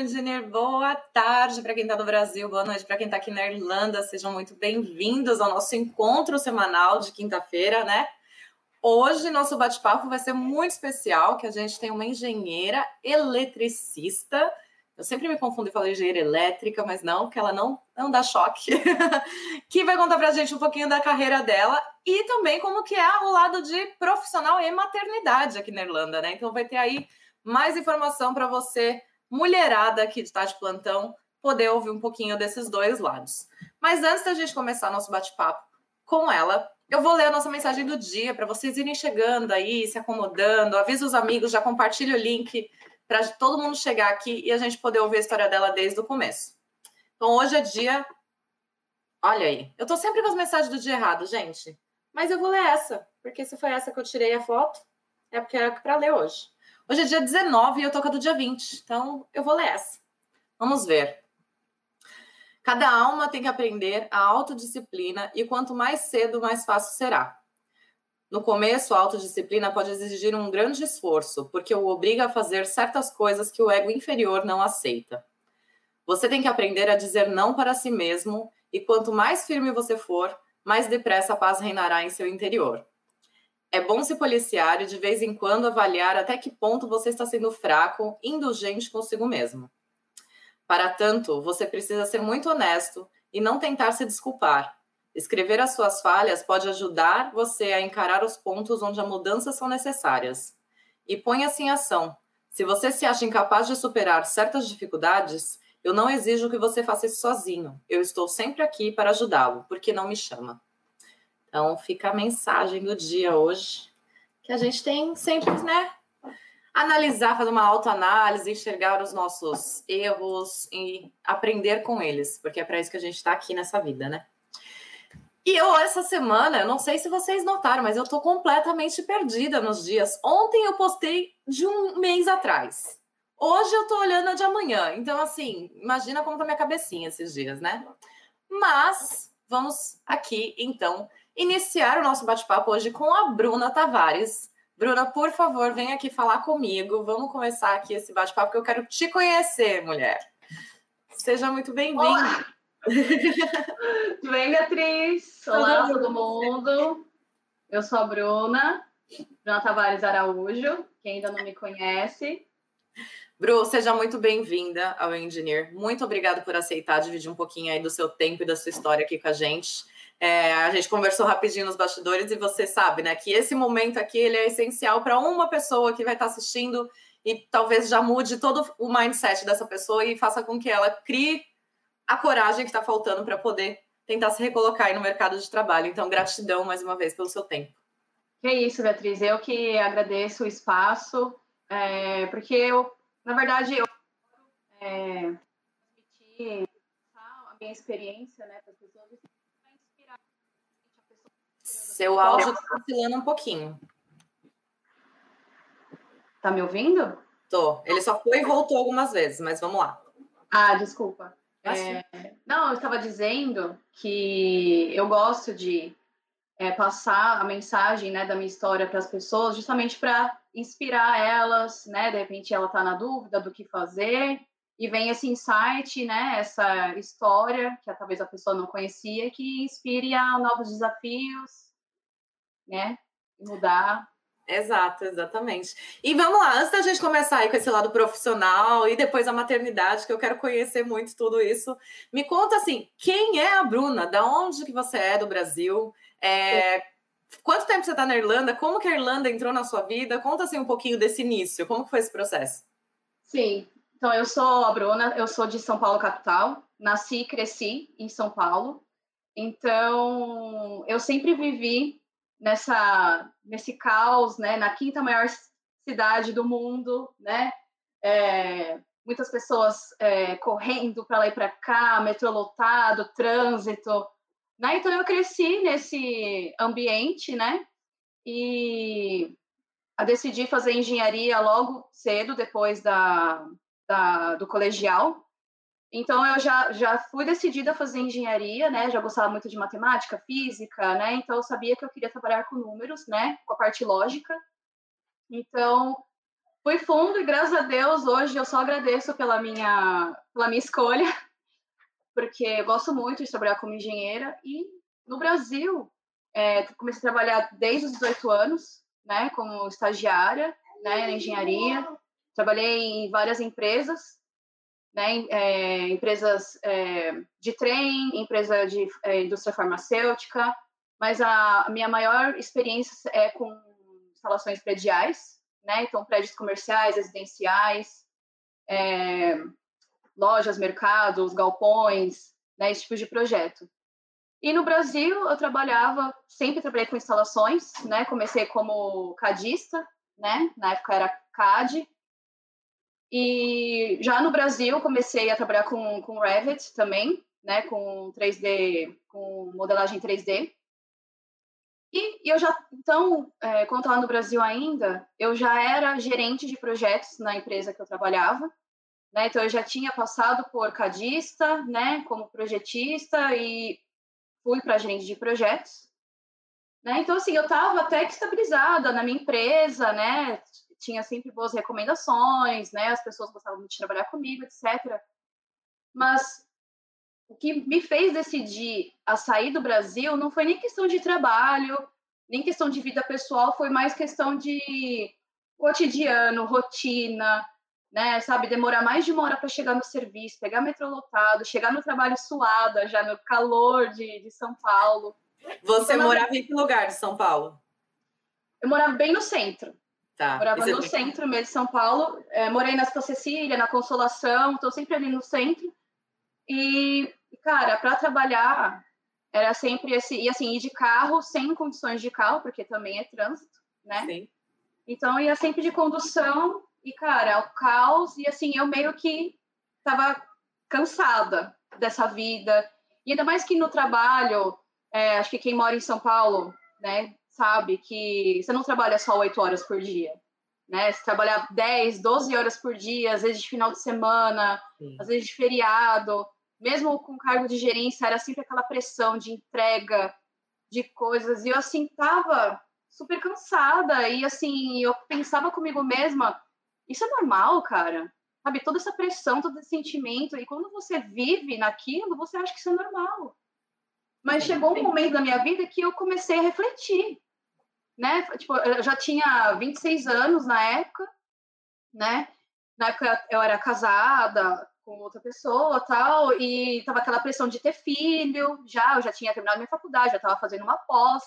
Engineer, boa tarde para quem está no Brasil, boa noite para quem está aqui na Irlanda. Sejam muito bem-vindos ao nosso encontro semanal de quinta-feira, né? Hoje nosso bate-papo vai ser muito especial, que a gente tem uma engenheira eletricista. Eu sempre me confundo e falo engenheira elétrica, mas não, que ela não, não dá choque. que vai contar para a gente um pouquinho da carreira dela e também como que é o lado de profissional e maternidade aqui na Irlanda, né? Então vai ter aí mais informação para você mulherada que está de plantão poder ouvir um pouquinho desses dois lados. Mas antes da gente começar nosso bate-papo com ela, eu vou ler a nossa mensagem do dia para vocês irem chegando aí, se acomodando. Avisa os amigos, já compartilha o link para todo mundo chegar aqui e a gente poder ouvir a história dela desde o começo. Então hoje é dia. Olha aí, eu tô sempre com as mensagens do dia errado, gente. Mas eu vou ler essa, porque se foi essa que eu tirei a foto, é porque era para ler hoje. Hoje é dia 19 e eu tô com a do dia 20, então eu vou ler essa. Vamos ver. Cada alma tem que aprender a autodisciplina e quanto mais cedo, mais fácil será. No começo, a autodisciplina pode exigir um grande esforço, porque o obriga a fazer certas coisas que o ego inferior não aceita. Você tem que aprender a dizer não para si mesmo, e quanto mais firme você for, mais depressa a paz reinará em seu interior. É bom se policiar e de vez em quando avaliar até que ponto você está sendo fraco, indulgente consigo mesmo. Para tanto, você precisa ser muito honesto e não tentar se desculpar. Escrever as suas falhas pode ajudar você a encarar os pontos onde as mudanças são necessárias. E ponha-se em ação. Se você se acha incapaz de superar certas dificuldades, eu não exijo que você faça isso sozinho. Eu estou sempre aqui para ajudá-lo, porque não me chama. Então, fica a mensagem do dia hoje, que a gente tem sempre, né? Analisar, fazer uma autoanálise, enxergar os nossos erros e aprender com eles, porque é para isso que a gente está aqui nessa vida, né? E eu, essa semana, eu não sei se vocês notaram, mas eu tô completamente perdida nos dias. Ontem eu postei de um mês atrás. Hoje eu tô olhando a de amanhã. Então, assim, imagina como tá minha cabecinha esses dias, né? Mas vamos aqui, então, iniciar o nosso bate-papo hoje com a Bruna Tavares. Bruna, por favor, vem aqui falar comigo. Vamos começar aqui esse bate-papo, porque eu quero te conhecer, mulher. Seja muito bem-vinda. Tudo bem, Beatriz? Olá, todo mundo. Eu sou a Bruna, Bruna Tavares Araújo, quem ainda não me conhece. Bru, seja muito bem-vinda ao Engineer. Muito obrigada por aceitar dividir um pouquinho aí do seu tempo e da sua história aqui com a gente. É, a gente conversou rapidinho nos bastidores e você sabe, né, que esse momento aqui ele é essencial para uma pessoa que vai estar tá assistindo e talvez já mude todo o mindset dessa pessoa e faça com que ela crie a coragem que está faltando para poder tentar se recolocar aí no mercado de trabalho. Então, gratidão mais uma vez pelo seu tempo. Que é isso, Beatriz. Eu que agradeço o espaço, é, porque eu, na verdade, eu é, a minha experiência né, para as pessoas seu áudio está oscilando um pouquinho. Tá me ouvindo? Tô. Ele só foi e voltou algumas vezes, mas vamos lá. Ah, desculpa. É, não, eu estava dizendo que eu gosto de é, passar a mensagem né, da minha história para as pessoas, justamente para inspirar elas, né? De repente ela está na dúvida do que fazer e vem esse insight, né? Essa história que talvez a pessoa não conhecia, que inspire a novos desafios né? Mudar. Exato, exatamente. E vamos lá, antes da gente começar aí com esse lado profissional e depois a maternidade, que eu quero conhecer muito tudo isso, me conta assim, quem é a Bruna? Da onde que você é do Brasil? É, quanto tempo você está na Irlanda? Como que a Irlanda entrou na sua vida? Conta assim um pouquinho desse início, como que foi esse processo? Sim, então eu sou a Bruna, eu sou de São Paulo capital, nasci e cresci em São Paulo, então eu sempre vivi nessa nesse caos, né, na quinta maior cidade do mundo, né, é, muitas pessoas é, correndo para lá e para cá, metrô lotado, trânsito, né? Então eu cresci nesse ambiente, né? E decidi fazer engenharia logo cedo depois da, da do colegial então eu já, já fui decidida a fazer engenharia, né? Já gostava muito de matemática, física, né? Então eu sabia que eu queria trabalhar com números, né? Com a parte lógica. Então fui fundo e graças a Deus hoje eu só agradeço pela minha, pela minha escolha, porque eu gosto muito de trabalhar como engenheira e no Brasil é, comecei a trabalhar desde os 18 anos, né, como estagiária, né, na engenharia. Trabalhei em várias empresas, né, é, empresas é, de trem, empresa de é, indústria farmacêutica, mas a, minha maior experiência é com instalações prediais, né, então prédios comerciais, residenciais, é, lojas, mercados, galpões, né, esse tipo de projeto. E no Brasil eu trabalhava, sempre trabalhei com instalações, né? Comecei como cadista, né? Na época era CAD. E já no Brasil comecei a trabalhar com, com Revit também, né? Com 3D, com modelagem 3D. E, e eu já, então, é, quando estava no Brasil ainda, eu já era gerente de projetos na empresa que eu trabalhava. Né? Então, eu já tinha passado por cadista, né? Como projetista e fui para gerente de projetos. Né? Então, assim, eu estava até que estabilizada na minha empresa, né? Tinha sempre boas recomendações, né? As pessoas gostavam muito de trabalhar comigo, etc. Mas o que me fez decidir a sair do Brasil não foi nem questão de trabalho, nem questão de vida pessoal, foi mais questão de cotidiano, rotina, né, sabe, demorar mais de uma hora para chegar no serviço, pegar metrô lotado, chegar no trabalho suada, já no calor de, de São Paulo. Você então, morava em que lugar de São Paulo? Eu morava bem no centro. Tá. Morava no centro mesmo de São Paulo. É, morei na Santa Cecília, na Consolação, estou sempre ali no centro. E, cara, para trabalhar era sempre esse, e assim, ir de carro sem condições de carro, porque também é trânsito, né? Sim. Então ia sempre de condução e, cara, é o caos. E, assim, eu meio que tava cansada dessa vida. E ainda mais que no trabalho, é, acho que quem mora em São Paulo, né, sabe que você não trabalha só oito horas por dia. Né? Você trabalha 10, 12 horas por dia, às vezes de final de semana, Sim. às vezes de feriado. Mesmo com cargo de gerência, era sempre aquela pressão de entrega de coisas. E eu, assim, tava super cansada. E, assim, eu pensava comigo mesma, isso é normal, cara. Sabe, toda essa pressão, todo esse sentimento. E quando você vive naquilo, você acha que isso é normal. Mas chegou um momento da minha vida que eu comecei a refletir. Né? Tipo, eu já tinha 26 anos na época, né? Na época eu era casada com outra pessoa tal, e tava aquela pressão de ter filho, já, eu já tinha terminado minha faculdade, já estava fazendo uma pós,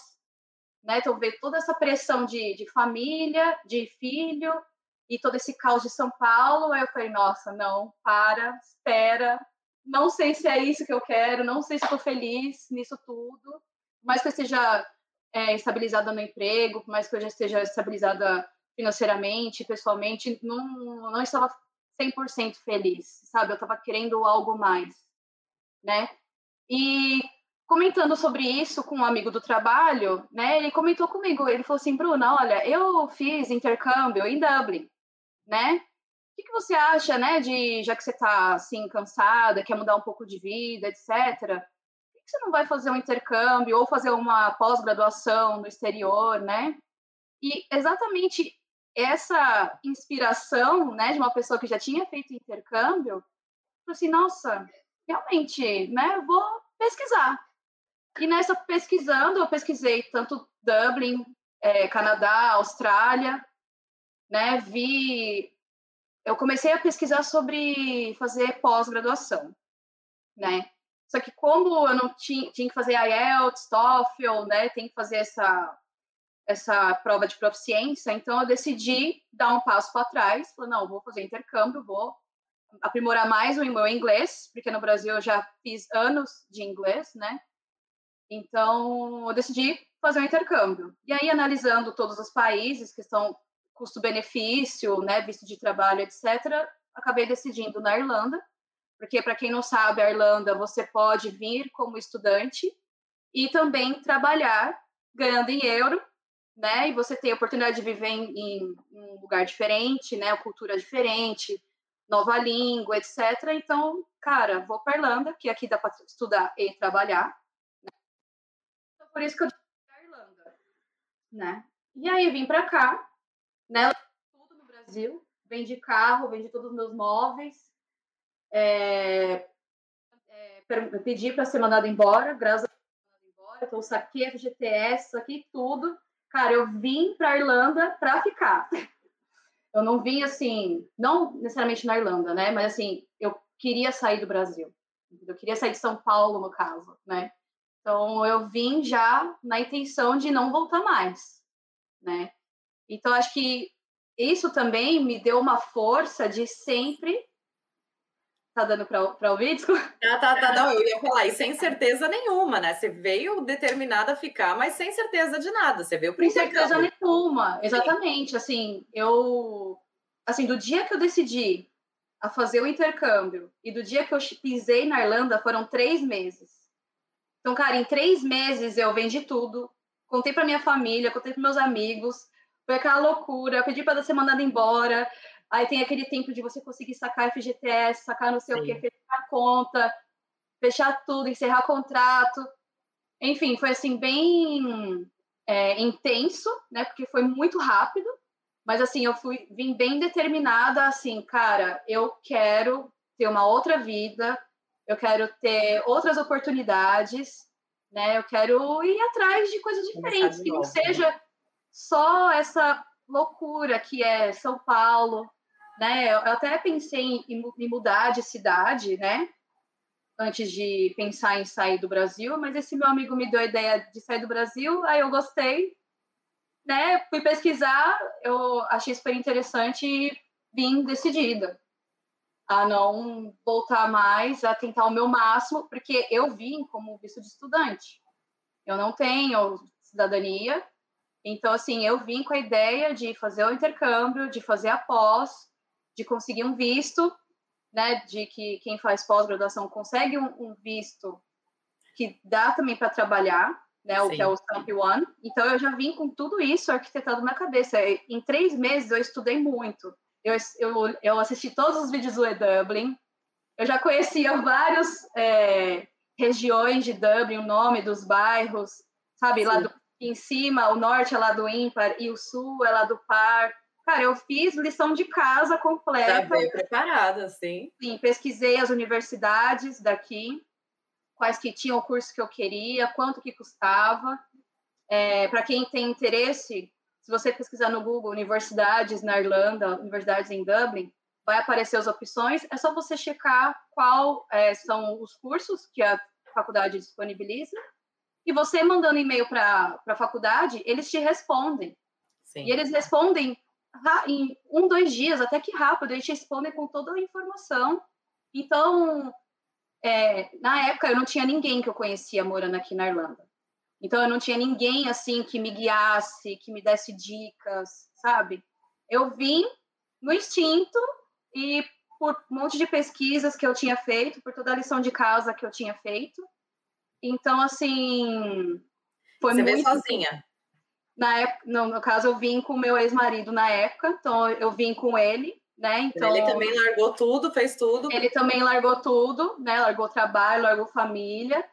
né? Então veio toda essa pressão de, de família, de filho, e todo esse caos de São Paulo. Aí eu falei, nossa, não, para, espera, não sei se é isso que eu quero, não sei se estou feliz nisso tudo, mas que eu esteja é, estabilizada no emprego, por mais que eu já esteja estabilizada financeiramente, pessoalmente, não, não estava 100% feliz, sabe? Eu estava querendo algo mais, né? E comentando sobre isso com um amigo do trabalho, né? Ele comentou comigo, ele falou assim, Bruna, olha, eu fiz intercâmbio em Dublin, né? O que, que você acha, né, de já que você está assim cansada, quer mudar um pouco de vida, etc. Por que você não vai fazer um intercâmbio ou fazer uma pós-graduação no exterior, né? E exatamente essa inspiração, né, de uma pessoa que já tinha feito intercâmbio, assim, nossa, realmente, né, eu vou pesquisar. E nessa pesquisando, eu pesquisei tanto Dublin, é, Canadá, Austrália, né, vi, eu comecei a pesquisar sobre fazer pós-graduação, né? Só que como eu não tinha, tinha que fazer IELTS, TOEFL, né, tem que fazer essa essa prova de proficiência, então eu decidi dar um passo para trás, falei, não, vou fazer intercâmbio, vou aprimorar mais o meu inglês, porque no Brasil eu já fiz anos de inglês, né? Então, eu decidi fazer um intercâmbio. E aí, analisando todos os países que estão custo-benefício, né, visto de trabalho, etc., acabei decidindo na Irlanda, porque, para quem não sabe, a Irlanda você pode vir como estudante e também trabalhar ganhando em euro, né? E você tem a oportunidade de viver em, em um lugar diferente, né? Cultura diferente, nova língua, etc. Então, cara, vou para Irlanda, que aqui dá para estudar e trabalhar. Né? Então, por isso que eu para Irlanda, né? E aí vim para cá, né? Tudo no Brasil, vendi carro, vendi todos os meus móveis, é, é, pedi para ser mandado embora, graças a Deus, embora, então saquei FGTS, saquei tudo. Cara, eu vim para Irlanda para ficar. Eu não vim assim, não necessariamente na Irlanda, né? Mas assim, eu queria sair do Brasil. Eu queria sair de São Paulo, no caso, né? Então eu vim já na intenção de não voltar mais, né? Então acho que isso também me deu uma força de sempre Tá dando para ouvir? Desculpa. Ah, tá, tá, não, eu ia falar, e sem certeza nenhuma, né? Você veio determinada a ficar, mas sem certeza de nada. Você veio Sem certeza nenhuma, exatamente. Assim, eu. Assim, do dia que eu decidi a fazer o intercâmbio e do dia que eu pisei na Irlanda foram três meses. Então, cara, em três meses eu vendi tudo, contei para minha família, contei para meus amigos, foi aquela loucura. Eu pedi para ser mandada embora. Aí tem aquele tempo de você conseguir sacar FGTS, sacar não sei Sim. o que, fechar a conta, fechar tudo, encerrar contrato. Enfim, foi assim, bem é, intenso, né? Porque foi muito rápido. Mas assim, eu fui vim bem determinada, assim, cara, eu quero ter uma outra vida, eu quero ter outras oportunidades, né? Eu quero ir atrás de coisas diferentes, que não né? seja só essa loucura que é São Paulo, né? Eu até pensei em, mudar de cidade, né? Antes de pensar em sair do Brasil, mas esse meu amigo me deu a ideia de sair do Brasil, aí eu gostei, né? Fui pesquisar, eu achei super interessante e vim decidida a não voltar mais, a tentar o meu máximo, porque eu vim como visto de estudante. Eu não tenho cidadania, então, assim, eu vim com a ideia de fazer o intercâmbio, de fazer a pós, de conseguir um visto, né, de que quem faz pós-graduação consegue um, um, visto que dá também para trabalhar, né, o que é o Stamp One. Então eu já vim com tudo isso arquitetado na cabeça. Em três meses eu estudei muito. Eu, eu, eu assisti todos os vídeos do E-Dublin. Eu já conhecia várias é, regiões de Dublin, o nome dos bairros, sabe, Sim. lá do, em cima, o norte é lá do ímpar e o sul é lá do par. Cara, eu fiz lição de casa completa. Tá bem preparada, sim. Sim, pesquisei as universidades daqui, quais que tinham o curso que eu queria, quanto que custava. É, Para quem tem interesse, se você pesquisar no Google universidades na Irlanda, universidades em Dublin, vai aparecer as opções. É só você checar qual é, são os cursos que a faculdade disponibiliza. E você mandando e-mail para a faculdade, eles te respondem. Sim. E eles respondem em um, dois dias, até que rápido, eles respondem com toda a informação. Então, é, na época, eu não tinha ninguém que eu conhecia morando aqui na Irlanda. Então, eu não tinha ninguém, assim, que me guiasse, que me desse dicas, sabe? Eu vim no instinto e por um monte de pesquisas que eu tinha feito, por toda a lição de casa que eu tinha feito. Então, assim, foi Você muito... Você sozinha? na época, no, no caso, eu vim com o meu ex-marido na época, então eu vim com ele, né? Então ele também largou tudo, fez tudo. Ele também largou tudo, né? Largou trabalho, largou família,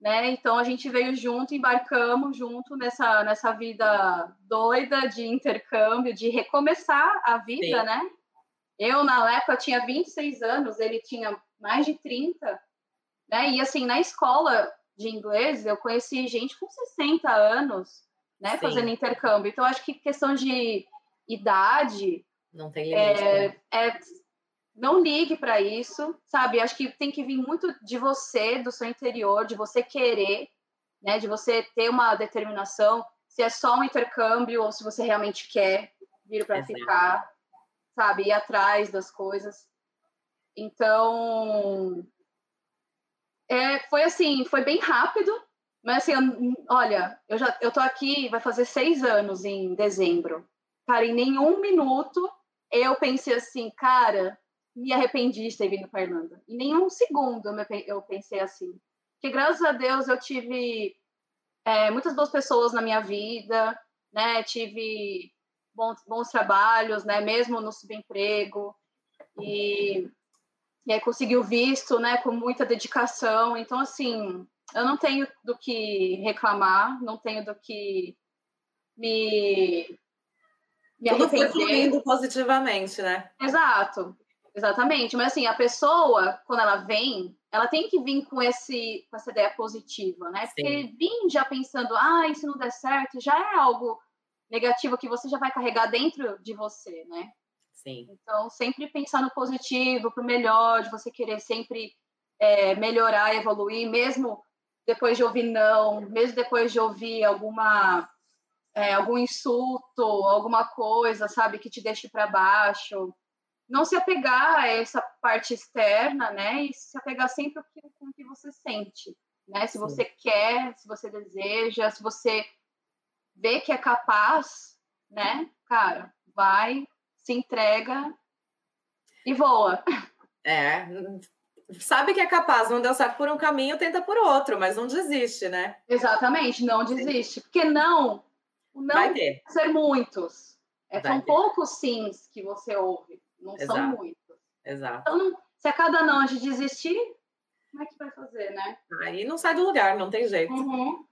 né? Então a gente veio junto, embarcamos junto nessa nessa vida doida de intercâmbio, de recomeçar a vida, Sim. né? Eu na época tinha 26 anos, ele tinha mais de 30, né? E assim, na escola de inglês, eu conheci gente com 60 anos, né? Sim. Fazendo intercâmbio. Então, acho que questão de idade. Não tem limite. É, né? é não ligue para isso, sabe? Acho que tem que vir muito de você, do seu interior, de você querer, né? De você ter uma determinação, se é só um intercâmbio ou se você realmente quer vir para ficar, sabe? Ir atrás das coisas. Então, é, foi assim, foi bem rápido, mas assim, olha, eu já eu tô aqui, vai fazer seis anos em dezembro. Cara, em nenhum minuto eu pensei assim, cara, me arrependi de ter vindo para Irlanda. Em nenhum segundo eu pensei assim. Porque graças a Deus eu tive é, muitas boas pessoas na minha vida, né? Tive bons, bons trabalhos, né? Mesmo no subemprego. E, e aí consegui o visto, né? Com muita dedicação. Então, assim, eu não tenho do que reclamar, não tenho do que me me Tudo arrepender. Tudo fluindo positivamente, né? Exato, exatamente. Mas assim, a pessoa, quando ela vem, ela tem que vir com, esse, com essa ideia positiva, né? Porque Sim. vir já pensando, ah, se não der certo, já é algo negativo que você já vai carregar dentro de você, né? Sim. Então, sempre pensar no positivo, pro melhor, de você querer sempre é, melhorar, evoluir, mesmo depois de ouvir não, mesmo depois de ouvir alguma é, algum insulto, alguma coisa, sabe, que te deixe para baixo. Não se apegar a essa parte externa, né? E se apegar sempre com o que você sente, né? Se Sim. você quer, se você deseja, se você vê que é capaz, né? Cara, vai, se entrega e voa. É, sabe que é capaz, não deu certo por um caminho, tenta por outro, mas não desiste, né? Exatamente, não desiste. Porque não, não vai ter. ser muitos. É, são ter. poucos sims que você ouve, não Exato. são muitos. Exato. Então, se a cada não a gente desistir, como é que vai fazer, né? Aí não sai do lugar, não tem jeito. Uhum.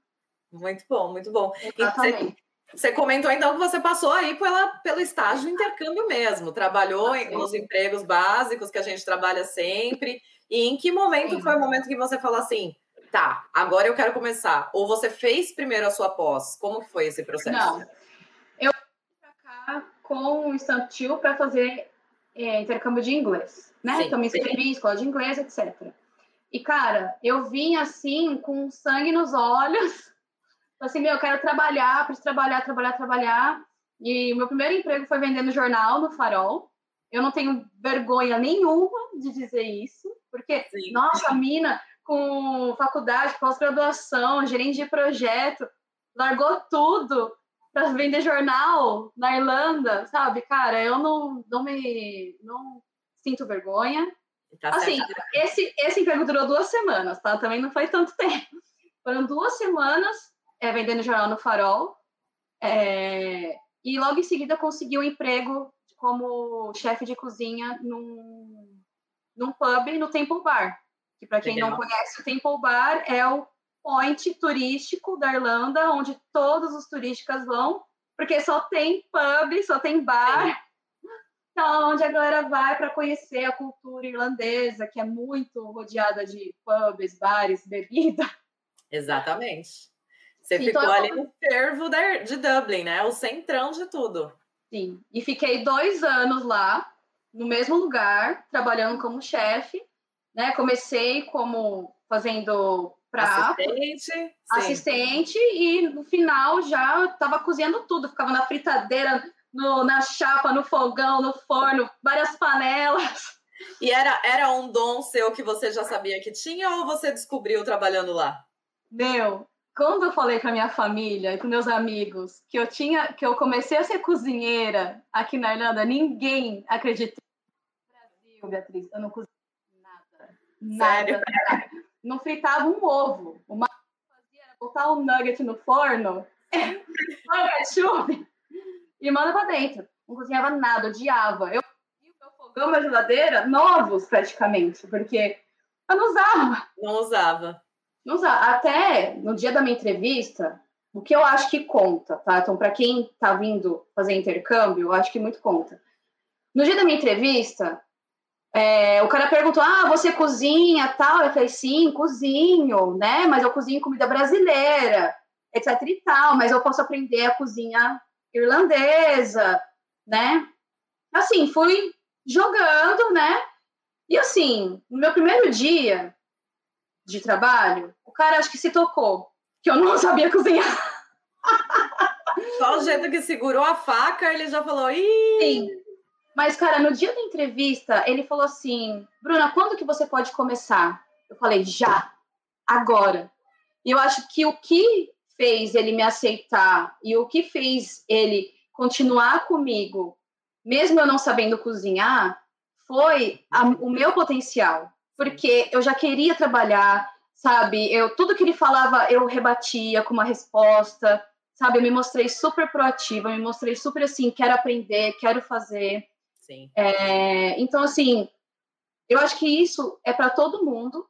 Muito bom, muito bom. Exatamente. Você comentou então que você passou aí pela, pelo estágio de intercâmbio mesmo, trabalhou em, nos empregos básicos que a gente trabalha sempre. E em que momento Sim. foi o momento que você falou assim, tá, agora eu quero começar? Ou você fez primeiro a sua pós? Como que foi esse processo? Não, eu fui pra cá com o instantil para fazer é, intercâmbio de inglês, né? Sim, então me inscrevi em escola de inglês, etc. E, cara, eu vim assim, com sangue nos olhos, assim, meu, eu quero trabalhar, preciso trabalhar, trabalhar, trabalhar. E o meu primeiro emprego foi vendendo jornal no Farol. Eu não tenho vergonha nenhuma de dizer isso, porque, Sim. nossa, a mina com faculdade, pós-graduação, gerente de projeto, largou tudo para vender jornal na Irlanda, sabe? Cara, eu não, não me não sinto vergonha. Tá assim, esse, esse emprego durou duas semanas, tá? Também não foi tanto tempo. Foram duas semanas é, vendendo jornal no Farol. É, e logo em seguida consegui um emprego como chefe de cozinha num, num pub no Temple Bar. Que para quem Legal. não conhece, o Temple Bar é o point turístico da Irlanda, onde todos os turistas vão, porque só tem pub, só tem bar. Então, onde a galera vai para conhecer a cultura irlandesa, que é muito rodeada de pubs, bares, bebida. Exatamente. Você então, ficou ali no fervo de Dublin, né? O centrão de tudo. Sim. E fiquei dois anos lá, no mesmo lugar, trabalhando como chefe. Né? Comecei como fazendo prato, assistente, assistente e no final já estava cozinhando tudo. Ficava na fritadeira, no, na chapa, no fogão, no forno, várias panelas. E era, era um dom seu que você já sabia que tinha ou você descobriu trabalhando lá? Meu, quando eu falei para minha família e para meus amigos que eu tinha, que eu comecei a ser cozinheira aqui na Irlanda, ninguém acreditou. Brasil, Beatriz, eu não cozinho nada. Sério? Nada. Não fritava um ovo. O máximo que fazia era botar um nugget no forno, ketchup e manda para dentro. Não cozinhava nada, odiava. Eu o meu fogão, minha geladeira, novos praticamente, porque eu não usava. Não usava. Até no dia da minha entrevista, o que eu acho que conta, tá? Então, para quem tá vindo fazer intercâmbio, eu acho que muito conta. No dia da minha entrevista, é, o cara perguntou: Ah, você cozinha tal? Eu falei: Sim, cozinho, né? Mas eu cozinho comida brasileira, etc e tal. Mas eu posso aprender a cozinha irlandesa, né? Assim, fui jogando, né? E assim, no meu primeiro dia, de trabalho, o cara acho que se tocou, que eu não sabia cozinhar. Só o jeito que segurou a faca, ele já falou, Ih! Sim. Mas, cara, no dia da entrevista, ele falou assim, Bruna, quando que você pode começar? Eu falei, já, agora. E eu acho que o que fez ele me aceitar e o que fez ele continuar comigo, mesmo eu não sabendo cozinhar, foi a, o meu potencial porque eu já queria trabalhar, sabe? Eu tudo que ele falava eu rebatia com uma resposta, sabe? Eu me mostrei super proativa, me mostrei super assim, quero aprender, quero fazer. Sim. É, então assim, eu acho que isso é para todo mundo.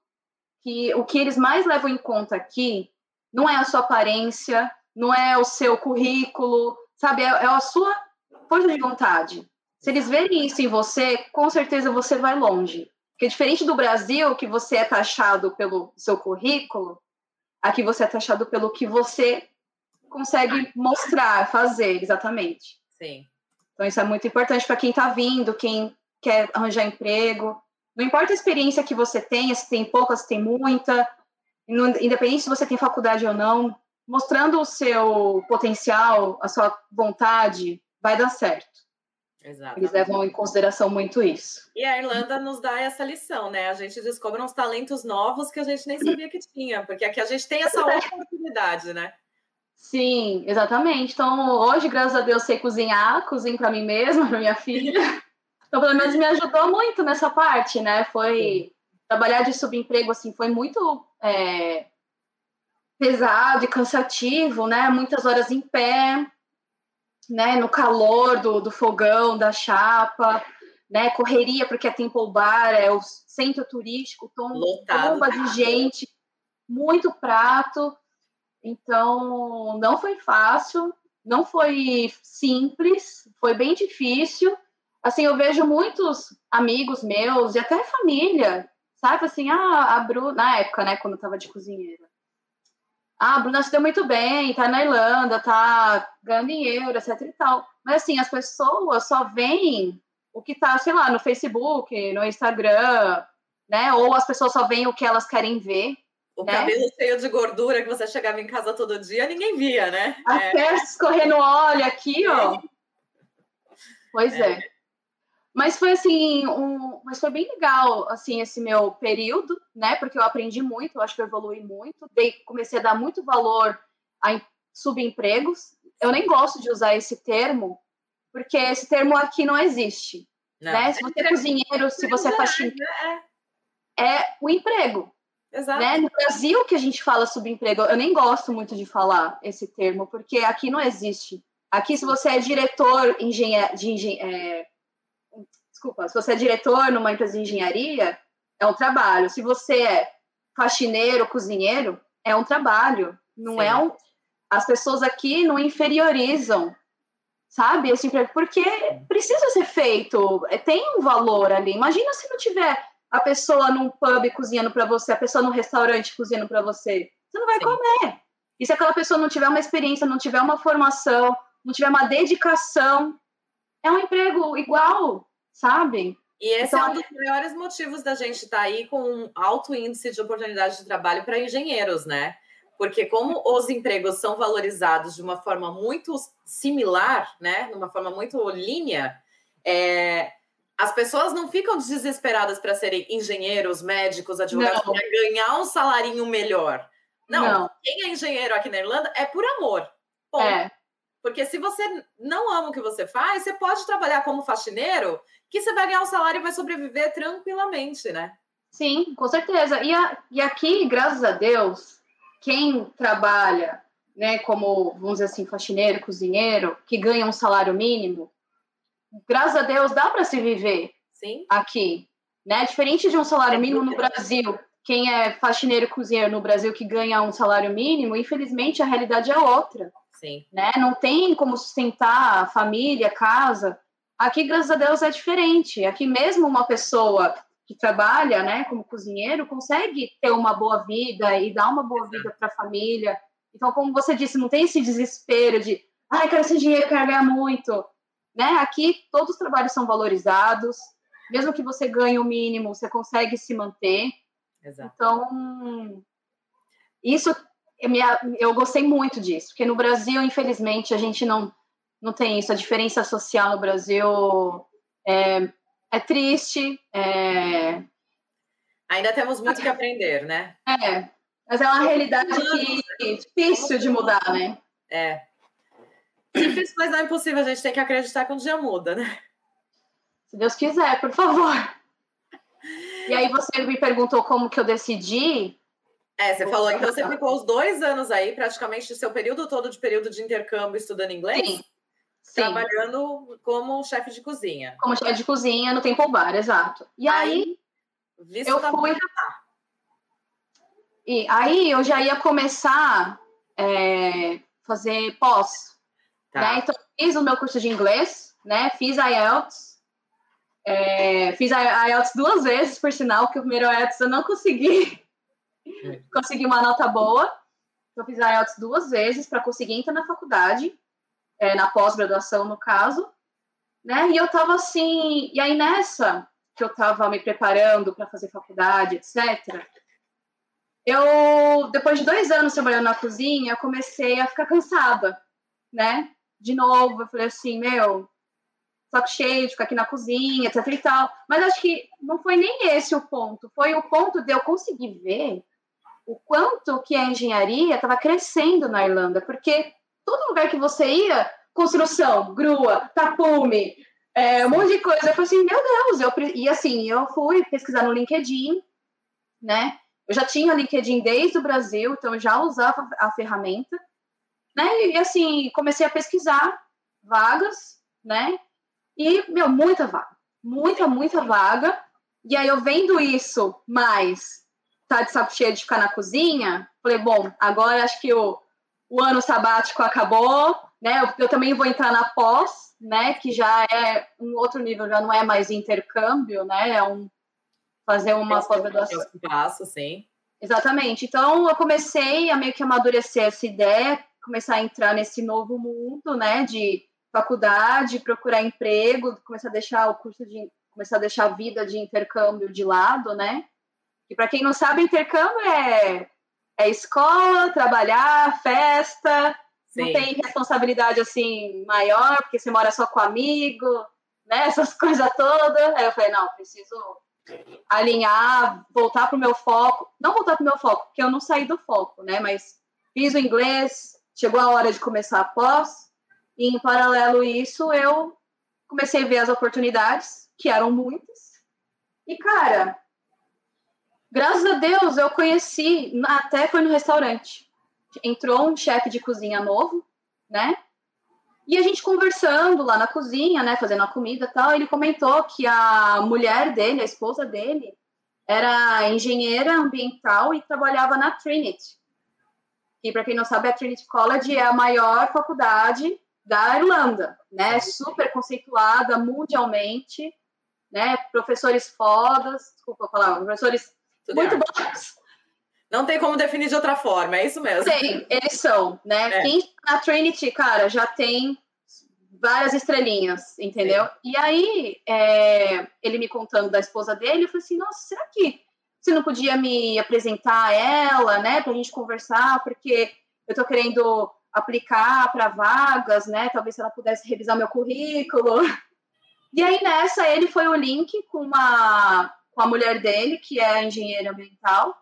Que o que eles mais levam em conta aqui não é a sua aparência, não é o seu currículo, sabe? É, é a sua força de vontade. Se eles verem isso em você, com certeza você vai longe. Porque diferente do Brasil, que você é taxado pelo seu currículo, aqui você é taxado pelo que você consegue mostrar, fazer, exatamente. Sim. Então isso é muito importante para quem está vindo, quem quer arranjar emprego. Não importa a experiência que você tenha, se tem pouca, se tem muita, independente se você tem faculdade ou não, mostrando o seu potencial, a sua vontade, vai dar certo. Exato. Eles levam em consideração muito isso. E a Irlanda nos dá essa lição, né? A gente descobre uns talentos novos que a gente nem sabia que tinha, porque aqui a gente tem essa oportunidade, né? Sim, exatamente. Então, hoje, graças a Deus, sei cozinhar, cozinho para mim mesma, para minha filha. Então, pelo menos me ajudou muito nessa parte, né? Foi Sim. trabalhar de subemprego assim, foi muito é, pesado e cansativo, né? Muitas horas em pé, né? No calor do, do fogão, da chapa, né? Correria porque é Temple Bar, é o centro turístico, tom, bomba de gente, muito prato. Então, não foi fácil, não foi simples, foi bem difícil. Assim, eu vejo muitos amigos meus e até família, sabe? Assim, ah, a Bruna, na época, né, quando eu tava de cozinheira. Ah, a Bruna se deu muito bem, tá na Irlanda, tá ganhando dinheiro, etc e tal. Mas, assim, as pessoas só veem o que tá, sei lá, no Facebook, no Instagram, né? Ou as pessoas só veem o que elas querem ver. O né? cabelo cheio de gordura que você chegava em casa todo dia, ninguém via, né? Até é. escorrendo óleo aqui, ó. Pois é. é. Mas foi assim, um, mas foi bem legal, assim, esse meu período, né? Porque eu aprendi muito, eu acho que eu evolui muito. Dei, comecei a dar muito valor a subempregos. Eu nem gosto de usar esse termo, porque esse termo aqui não existe. Não. Né? Se você é cozinheiro, se você é faxineiro, é. é o emprego. Exato. Né? No Brasil que a gente fala subemprego, eu nem gosto muito de falar esse termo, porque aqui não existe. Aqui, se você é diretor engenhe de engen é, desculpa, se você é diretor numa empresa de engenharia, é um trabalho. Se você é faxineiro, cozinheiro, é um trabalho. Não Sim. é um. As pessoas aqui não inferiorizam, sabe, esse emprego, porque precisa ser feito, é, tem um valor ali. Imagina se não tiver a pessoa num pub cozinhando para você, a pessoa num restaurante cozinhando para você. Você não vai Sim. comer. E se aquela pessoa não tiver uma experiência, não tiver uma formação, não tiver uma dedicação, é um emprego igual, sabe? E esse então, é um dos maiores motivos da gente estar tá aí com um alto índice de oportunidade de trabalho para engenheiros, né? Porque como os empregos são valorizados de uma forma muito similar, né? Numa forma muito linha, é, as pessoas não ficam desesperadas para serem engenheiros, médicos, advogados, para ganhar um salarinho melhor. Não, não, quem é engenheiro aqui na Irlanda é por amor. É. Porque se você não ama o que você faz, você pode trabalhar como faxineiro, que você vai ganhar um salário e vai sobreviver tranquilamente, né? Sim, com certeza. E, a, e aqui, graças a Deus, quem trabalha, né, como, vamos dizer assim, faxineiro, cozinheiro, que ganha um salário mínimo, graças a Deus dá para se viver Sim. aqui, né? Diferente de um salário mínimo no Brasil, quem é faxineiro cozinheiro no Brasil que ganha um salário mínimo, infelizmente a realidade é outra. Sim. Né? Não tem como sustentar a família, casa. Aqui, graças a Deus, é diferente. Aqui mesmo uma pessoa que trabalha, né, como cozinheiro, consegue ter uma boa vida e dar uma boa vida para a família. Então, como você disse, não tem esse desespero de, ai, quero esse dinheiro, quero ganhar muito. Né? Aqui, todos os trabalhos são valorizados. Mesmo que você ganhe o mínimo, você consegue se manter. Exato. Então, isso eu, me, eu gostei muito disso, porque no Brasil, infelizmente, a gente não, não tem isso. A diferença social no Brasil é, é triste. É... Ainda temos muito que aprender, né? É, mas é uma realidade que é difícil de mudar, né? É. Difícil, mas não é impossível. A gente tem que acreditar que um dia muda, né? Se Deus quiser, por favor. E aí você me perguntou como que eu decidi. É, você falou, então você ficou os dois anos aí, praticamente o seu período todo de período de intercâmbio estudando inglês? Sim. Sim. Trabalhando como chefe de cozinha. Como chefe de cozinha no Temple Bar, exato. E aí, aí eu fui. E aí eu já ia começar é, fazer pós. Tá. Né? Então, fiz o meu curso de inglês, né? Fiz IELTS. É, fiz a IELTS duas vezes, por sinal, que o primeiro IELTS eu não consegui consegui uma nota boa. Eu fiz a IELTS duas vezes para conseguir entrar na faculdade, é, na pós-graduação, no caso. Né? E eu tava assim, e aí nessa que eu tava me preparando para fazer faculdade, etc., eu, depois de dois anos trabalhando na cozinha, eu comecei a ficar cansada, né? De novo, eu falei assim, meu, saco cheio de ficar aqui na cozinha, etc e tal. Mas acho que não foi nem esse o ponto. Foi o ponto de eu conseguir ver o quanto que a engenharia estava crescendo na Irlanda, porque todo lugar que você ia, construção, grua, tapume, é, um monte de coisa. Eu falei assim, meu Deus, eu, e assim, eu fui pesquisar no LinkedIn, né? Eu já tinha LinkedIn desde o Brasil, então eu já usava a ferramenta, né? E assim, comecei a pesquisar vagas, né? E, meu, muita vaga, muita, muita vaga. E aí eu vendo isso, mais tá de saco cheio de ficar na cozinha, falei, bom, agora acho que o, o ano sabático acabou, né? Eu, eu também vou entrar na pós, né? Que já é um outro nível, já não é mais intercâmbio, né? É um fazer uma pós-graduação. É passo, sim. Exatamente. Então, eu comecei a meio que amadurecer essa ideia, começar a entrar nesse novo mundo, né, de faculdade, procurar emprego, começar a deixar o curso de começar a deixar a vida de intercâmbio de lado, né? E para quem não sabe, intercâmbio é é escola, trabalhar, festa, Sim. não tem responsabilidade assim maior, porque você mora só com amigo, né? Essas coisas todas. Aí eu falei, não, preciso alinhar, voltar para o meu foco. Não voltar para o meu foco, porque eu não saí do foco, né? Mas fiz o inglês, chegou a hora de começar a pós, e em paralelo a isso, eu comecei a ver as oportunidades, que eram muitas. E, cara, graças a Deus, eu conheci, até foi no restaurante. Entrou um chefe de cozinha novo, né? E a gente conversando lá na cozinha, né, fazendo a comida tal, ele comentou que a mulher dele, a esposa dele, era engenheira ambiental e trabalhava na Trinity. E para quem não sabe, a Trinity College é a maior faculdade da Irlanda, né? Super conceituada mundialmente, né? Professores fodas, desculpa falar, professores Tudo muito bons. Não tem como definir de outra forma, é isso mesmo. Tem, eles são, né? É. Quem tá na Trinity, cara, já tem várias estrelinhas, entendeu? Sim. E aí, é, ele me contando da esposa dele, eu falei assim, nossa, será que você não podia me apresentar a ela, né, pra gente conversar, porque eu tô querendo aplicar para vagas, né, talvez se ela pudesse revisar meu currículo. E aí, nessa, ele foi o link com uma com a mulher dele, que é engenheira ambiental,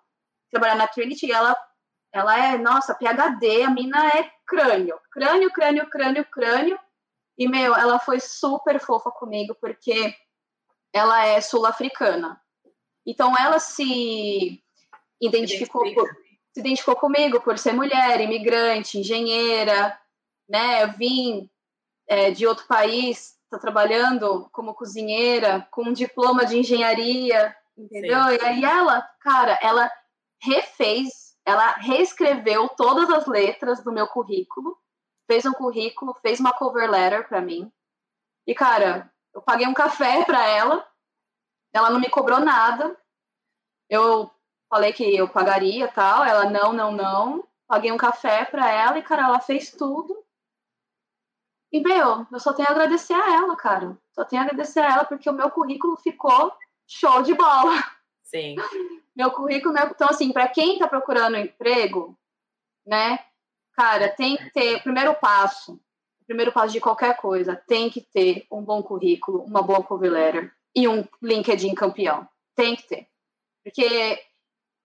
trabalhar na Trinity, e ela, ela é, nossa, PhD, a mina é crânio, crânio, crânio, crânio, crânio, e, meu, ela foi super fofa comigo, porque ela é sul-africana. Então, ela se identificou, por, se identificou comigo por ser mulher, imigrante, engenheira, né? Eu vim é, de outro país, estou trabalhando como cozinheira, com um diploma de engenharia, entendeu? Sim. E aí ela, cara, ela refez, ela reescreveu todas as letras do meu currículo, fez um currículo, fez uma cover letter para mim. E cara, eu paguei um café para ela, ela não me cobrou nada. Eu falei que eu pagaria tal, ela não, não, não. Paguei um café para ela e cara, ela fez tudo. E meu, eu só tenho a agradecer a ela, cara. Só tenho a agradecer a ela porque o meu currículo ficou show de bola. Sim. Meu currículo, meu... então assim, para quem está procurando emprego, né? Cara, tem que ter o primeiro passo, o primeiro passo de qualquer coisa, tem que ter um bom currículo, uma boa cover letter e um LinkedIn campeão. Tem que ter. Porque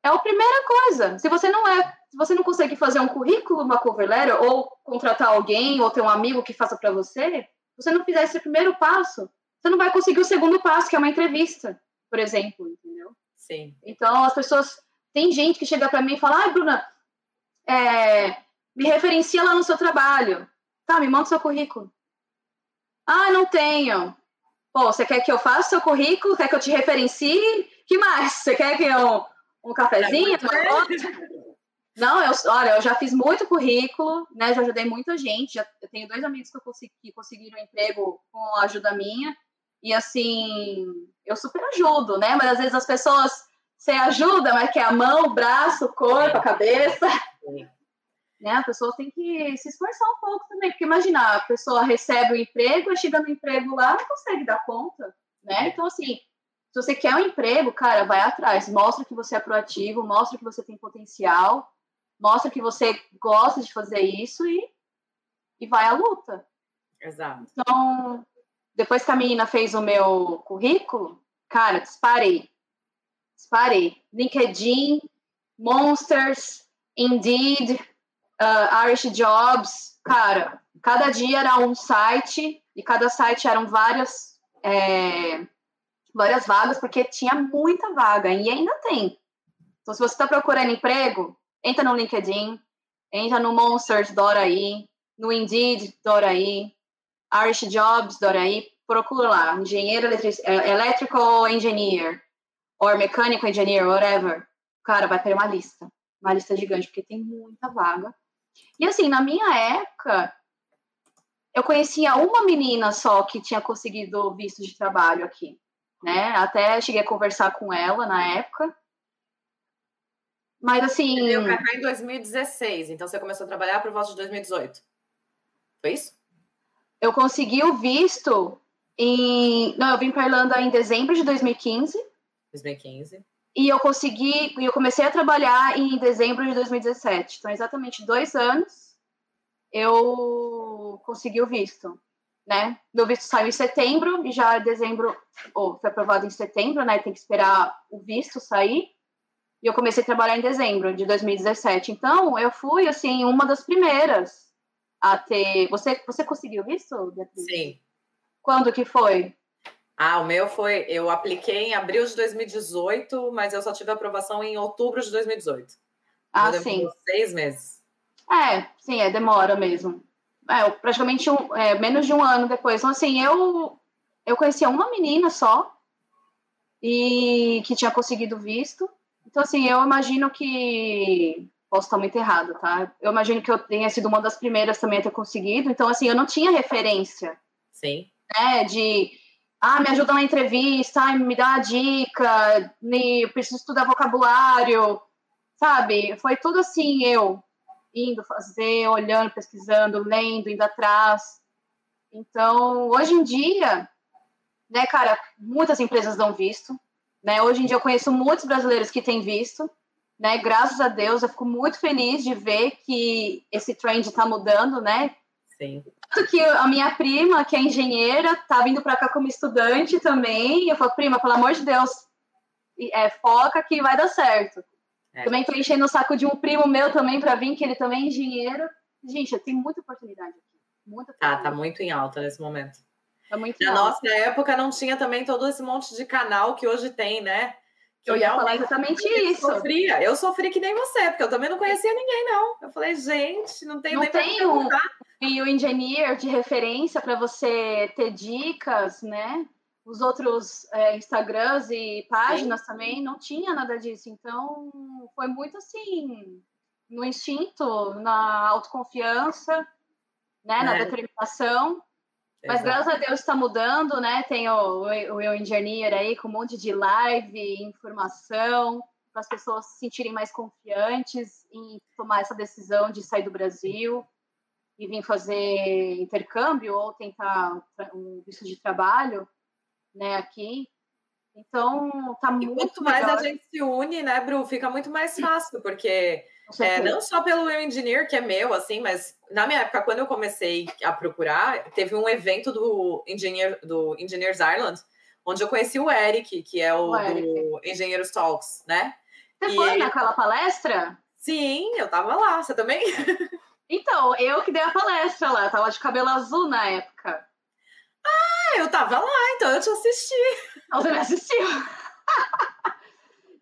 é a primeira coisa. Se você não é, se você não consegue fazer um currículo, uma cover letter ou contratar alguém ou ter um amigo que faça para você, se você não fizer esse primeiro passo, você não vai conseguir o segundo passo, que é uma entrevista, por exemplo, entendeu? Sim. Então, as pessoas. Tem gente que chega para mim e fala: ai, Bruna, é, me referencia lá no seu trabalho. Tá, me manda seu currículo. Ah, não tenho. Pô, você quer que eu faça seu currículo? Quer que eu te referencie? que mais? Você quer que eu um cafezinho? É Não, eu, olha, eu já fiz muito currículo, né? Já ajudei muita gente. Já, eu tenho dois amigos que, eu consegui, que conseguiram emprego com a ajuda minha. E assim, eu super ajudo, né? Mas às vezes as pessoas você ajuda, mas que é a mão, o braço, o corpo, a cabeça. Sim. Né? A pessoa tem que se esforçar um pouco também, porque imagina, a pessoa recebe o emprego, chega no emprego lá, não consegue dar conta, né? Então, assim, se você quer um emprego, cara, vai atrás, mostra que você é proativo, mostra que você tem potencial, mostra que você gosta de fazer isso e, e vai à luta. Exato. Então, depois que a menina fez o meu currículo, cara, disparei. Disparei. LinkedIn, Monsters, Indeed, uh, Irish Jobs. Cara, cada dia era um site e cada site eram várias, é, várias vagas, porque tinha muita vaga e ainda tem. Então, se você está procurando emprego, entra no LinkedIn, entra no Monsters, Doraí, no Indeed, Doraí, Irish Jobs, Doraí, procura lá, engenheiro é, electrical engineer, ou mechanical engineer, whatever. Cara, vai ter uma lista, uma lista gigante, porque tem muita vaga. E assim, na minha época, eu conhecia uma menina só que tinha conseguido visto de trabalho aqui, né? Até cheguei a conversar com ela na época. Mas assim. Você veio pra cá em 2016, então você começou a trabalhar por volta de 2018. Foi isso? Eu consegui o visto em. Não, eu vim para Irlanda em dezembro de 2015. 2015. E eu consegui, eu comecei a trabalhar em dezembro de 2017. Então, exatamente dois anos eu consegui o visto, né? Meu visto saiu em setembro e já dezembro, ou foi aprovado em setembro, né? Tem que esperar o visto sair. E eu comecei a trabalhar em dezembro de 2017. Então, eu fui, assim, uma das primeiras a ter... Você, você conseguiu visto, Beatriz? Sim. Quando que foi? Ah, o meu foi... Eu apliquei em abril de 2018, mas eu só tive aprovação em outubro de 2018. Ah, sim. Seis meses. É, sim, é, demora mesmo. É, praticamente um, é, menos de um ano depois. Então, assim, eu, eu conhecia uma menina só e que tinha conseguido visto. Então, assim, eu imagino que. Posso estar muito errado, tá? Eu imagino que eu tenha sido uma das primeiras também a ter conseguido. Então, assim, eu não tinha referência. Sim. Né, de. Ah, me ajuda na entrevista, ah, me dá uma dica, me, preciso estudar vocabulário, sabe? Foi tudo assim, eu indo fazer, olhando, pesquisando, lendo, indo atrás. Então, hoje em dia, né, cara, muitas empresas dão visto, né? Hoje em dia eu conheço muitos brasileiros que têm visto, né? Graças a Deus, eu fico muito feliz de ver que esse trend está mudando, né? Sim. Tanto que a minha prima, que é engenheira, tá vindo para cá como estudante também. Eu falo, prima, pelo amor de Deus, é, foca que vai dar certo. É. Também tô enchendo o saco de um primo meu também para vir, que ele também é engenheiro. Gente, tem muita oportunidade aqui. Muita oportunidade. Ah, tá muito em alta nesse momento. Tá muito Na nossa época não tinha também todo esse monte de canal que hoje tem, né? Que eu ia falar exatamente eu isso. Sofria. Eu sofri que nem você, porque eu também não conhecia ninguém, não. Eu falei, gente, não tem não nem tem um, e o engineer de referência para você ter dicas, né? Os outros é, Instagrams e páginas Sim. também não tinha nada disso. Então, foi muito assim, no instinto, na autoconfiança, né? Na é. determinação. Mas graças a Deus está mudando, né? Tem o, o, o Engineer aí com um monte de live, informação, para as pessoas se sentirem mais confiantes em tomar essa decisão de sair do Brasil e vir fazer intercâmbio ou tentar um visto de trabalho, né, aqui. Então, tá muito e quanto mais a gente se une, né, Bru, fica muito mais fácil, porque é, não só pelo Engineer, que é meu, assim, mas na minha época, quando eu comecei a procurar, teve um evento do, Engineer, do Engineers Ireland, onde eu conheci o Eric, que é o, o do Engenheiros Talks, né? Você e... foi naquela palestra? Sim, eu tava lá. Você também? Então, eu que dei a palestra lá, tava de cabelo azul na época. Ah, eu tava lá, então eu te assisti. Não, você me assistiu?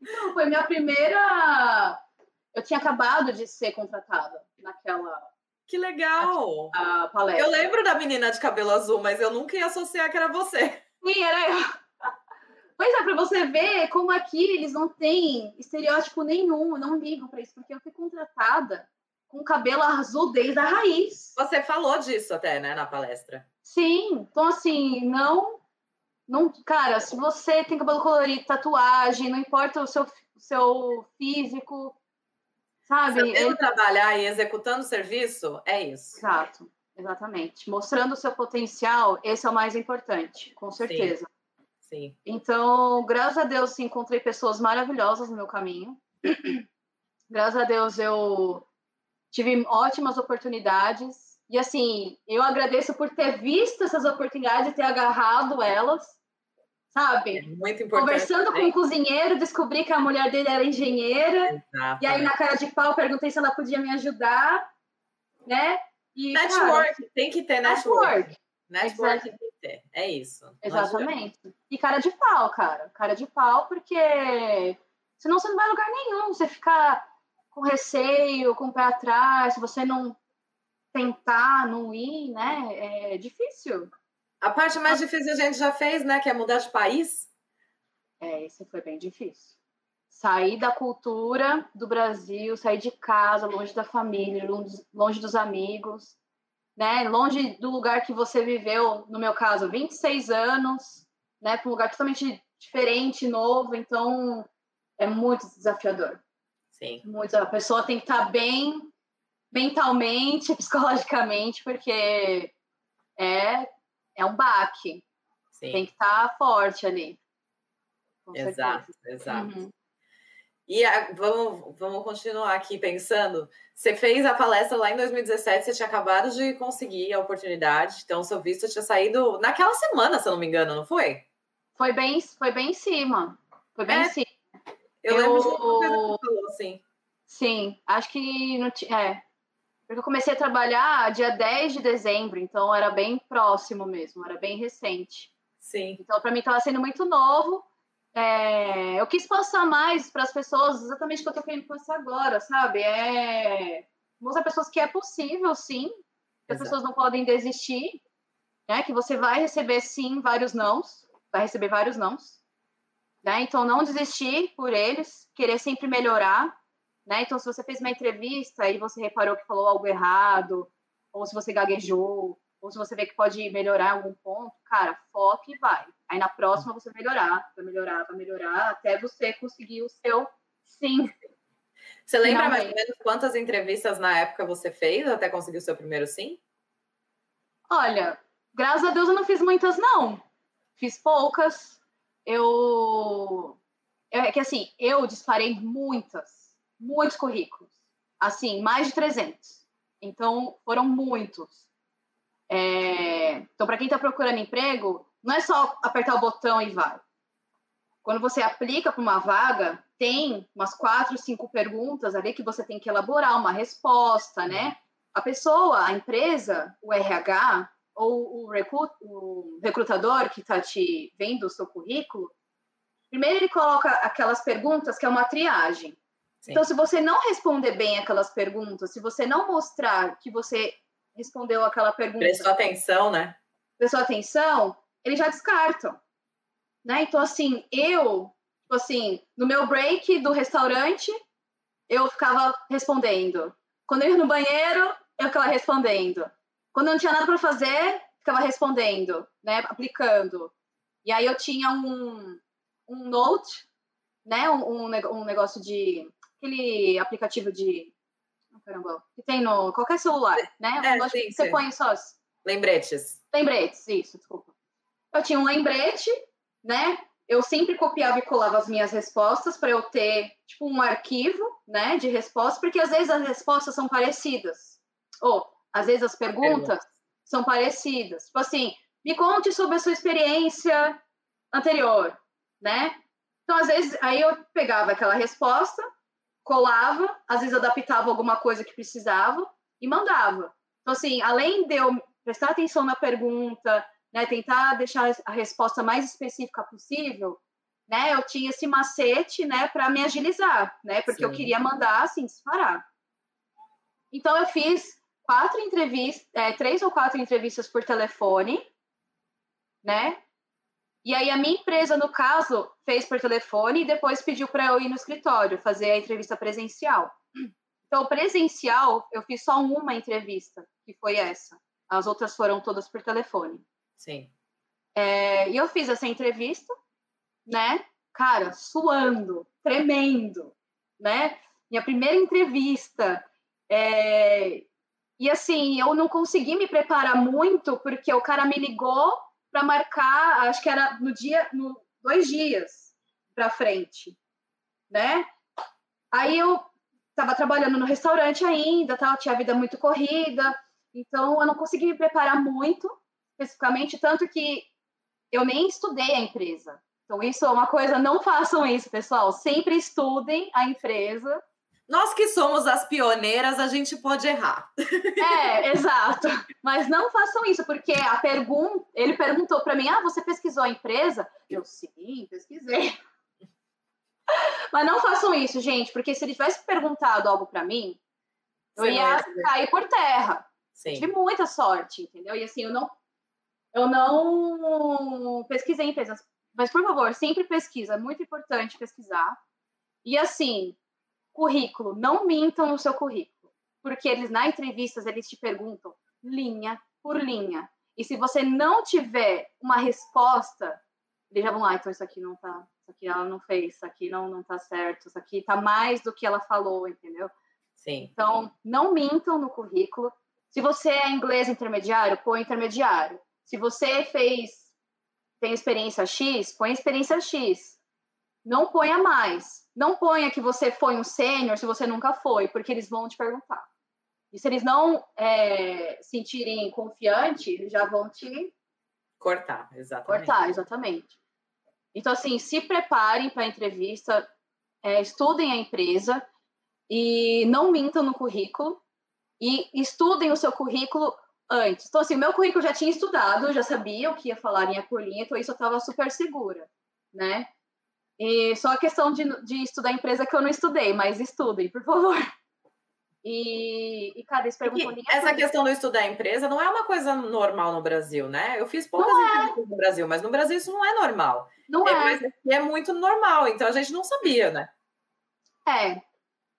então, foi minha primeira eu tinha acabado de ser contratada naquela. Que legal! A palestra. Eu lembro da menina de cabelo azul, mas eu nunca ia associar que era você. Sim, era eu. Pois é, para você ver como aqui eles não têm estereótipo nenhum, não ligam para isso, porque eu fui contratada com cabelo azul desde a raiz. Você falou disso até, né, na palestra. Sim, então assim, não. não cara, se você tem cabelo colorido, tatuagem, não importa o seu, o seu físico, sabe? Sabendo ele... trabalhar e executando o serviço, é isso. Exato, exatamente. Mostrando o seu potencial, esse é o mais importante, com certeza. Sim. Sim. Então, graças a Deus, sim, encontrei pessoas maravilhosas no meu caminho. graças a Deus, eu tive ótimas oportunidades. E, assim, eu agradeço por ter visto essas oportunidades e ter agarrado elas, sabe? É muito importante. Conversando com o um cozinheiro, descobri que a mulher dele era engenheira. Exato. E aí, na cara de pau, perguntei se ela podia me ajudar, né? E, network, cara, tem que ter network. network. Network tem que ter, é isso. Exatamente. E cara de pau, cara. Cara de pau, porque senão você não vai a lugar nenhum. Você ficar com receio, com o pé atrás, se você não tentar, não ir, né? É difícil. A parte mais difícil a gente já fez, né? Que é mudar de país. É, isso foi bem difícil. Sair da cultura do Brasil, sair de casa, longe da família, longe dos amigos né? Longe do lugar que você viveu, no meu caso, 26 anos, né? Para um lugar totalmente diferente, novo, então é muito desafiador. Sim. Muito, a pessoa tem que estar tá bem mentalmente, psicologicamente, porque é, é um baque. Sim. Tem que estar tá forte ali. exato, exato. Uhum. E a, vamos, vamos continuar aqui pensando. Você fez a palestra lá em 2017, você tinha acabado de conseguir a oportunidade, então seu visto tinha saído naquela semana, se eu não me engano, não foi? Foi bem, foi bem em cima. Foi bem é, em cima. Eu, eu lembro de uma coisa que você falou, assim. Sim, acho que não tinha. É. Porque eu comecei a trabalhar dia 10 de dezembro, então era bem próximo mesmo, era bem recente. Sim. Então, para mim, estava sendo muito novo é, eu quis passar mais para as pessoas exatamente o que eu estou querendo passar agora, sabe? É mostrar para pessoas que é possível, sim, que as pessoas não podem desistir, né? Que você vai receber, sim, vários nãos, vai receber vários nãos, né? Então, não desistir por eles, querer sempre melhorar, né? Então, se você fez uma entrevista e você reparou que falou algo errado, ou se você gaguejou, ou se você vê que pode melhorar em algum ponto, cara, foque e vai. Aí na próxima você vai melhorar, vai melhorar, vai melhorar, até você conseguir o seu sim. Você lembra mais ou menos quantas entrevistas na época você fez até conseguir o seu primeiro sim? Olha, graças a Deus eu não fiz muitas, não. Fiz poucas. Eu. É que assim, eu disparei muitas, muitos currículos. Assim, mais de 300. Então, foram muitos. É... Então, para quem está procurando emprego, não é só apertar o botão e vai. Quando você aplica para uma vaga, tem umas quatro, cinco perguntas ali que você tem que elaborar uma resposta, né? A pessoa, a empresa, o RH ou o, recrutador que está te vendo o seu currículo, primeiro ele coloca aquelas perguntas que é uma triagem. Sim. Então, se você não responder bem aquelas perguntas, se você não mostrar que você respondeu aquela pergunta. Prestou atenção, né? Prestou atenção, eles já descartam. Né? Então, assim, eu, tipo assim, no meu break do restaurante, eu ficava respondendo. Quando eu ia no banheiro, eu ficava respondendo. Quando eu não tinha nada para fazer, ficava respondendo, né? Aplicando. E aí eu tinha um, um note, né? Um, um negócio de. Aquele aplicativo de caramba, que tem no qualquer celular, né? É, sim, você sim. põe só. Lembretes. Lembretes, isso, desculpa. Eu tinha um lembrete, né? Eu sempre copiava e colava as minhas respostas para eu ter, tipo, um arquivo, né, de respostas, porque às vezes as respostas são parecidas. Ou, às vezes as perguntas são parecidas. Tipo assim, me conte sobre a sua experiência anterior, né? Então, às vezes, aí eu pegava aquela resposta, colava, às vezes adaptava alguma coisa que precisava e mandava. Então, assim, além de eu prestar atenção na pergunta, né, tentar deixar a resposta mais específica possível, né, eu tinha esse macete, né, para me agilizar, né, porque Sim. eu queria mandar, assim, disparar. Então, eu fiz quatro entrevistas, é, três ou quatro entrevistas por telefone, né, E aí a minha empresa, no caso, fez por telefone e depois pediu para eu ir no escritório fazer a entrevista presencial. Então, presencial, eu fiz só uma entrevista, que foi essa. As outras foram todas por telefone. Sim. É, e eu fiz essa entrevista, né? Cara, suando, tremendo, né? Minha primeira entrevista. É, e assim, eu não consegui me preparar muito, porque o cara me ligou para marcar, acho que era no dia, no, dois dias para frente, né? Aí eu estava trabalhando no restaurante ainda, tal, tinha a vida muito corrida, então eu não consegui me preparar muito, especificamente, tanto que eu nem estudei a empresa. Então isso é uma coisa, não façam isso, pessoal. Sempre estudem a empresa. Nós que somos as pioneiras, a gente pode errar. É, exato. Mas não façam isso, porque a pergunta, ele perguntou para mim: "Ah, você pesquisou a empresa?" Eu sim, pesquisei. Mas não façam isso, gente, porque se ele tivesse perguntado algo para mim, eu ia cair por terra. Sim. Tive muita sorte, entendeu? E assim, eu não eu não pesquisei empresas, mas por favor, sempre pesquisa, é muito importante pesquisar. E assim, currículo, não mintam no seu currículo, porque eles na entrevistas eles te perguntam linha por linha. E se você não tiver uma resposta, eles já vão lá, ah, então isso aqui não tá isso aqui ela não fez, isso aqui não, não tá certo, isso aqui tá mais do que ela falou, entendeu? Sim. Então, não mintam no currículo. Se você é inglês intermediário, põe intermediário. Se você fez, tem experiência X, põe experiência X. Não ponha mais. Não ponha que você foi um sênior se você nunca foi, porque eles vão te perguntar. E se eles não é, sentirem confiante, eles já vão te cortar, exatamente. Cortar, exatamente. Então, assim, se preparem para a entrevista, é, estudem a empresa e não mintam no currículo e estudem o seu currículo antes. Então, assim, meu currículo já tinha estudado, já sabia o que ia falar por linha, então isso eu estava super segura, né? E só a questão de, de estudar a empresa que eu não estudei, mas estudem, por favor. E, e cara, eles perguntam... Essa questão do estudar empresa não é uma coisa normal no Brasil, né? Eu fiz poucas é. entrevistas no Brasil, mas no Brasil isso não é normal. Não é. é. É muito normal, então a gente não sabia, né? É,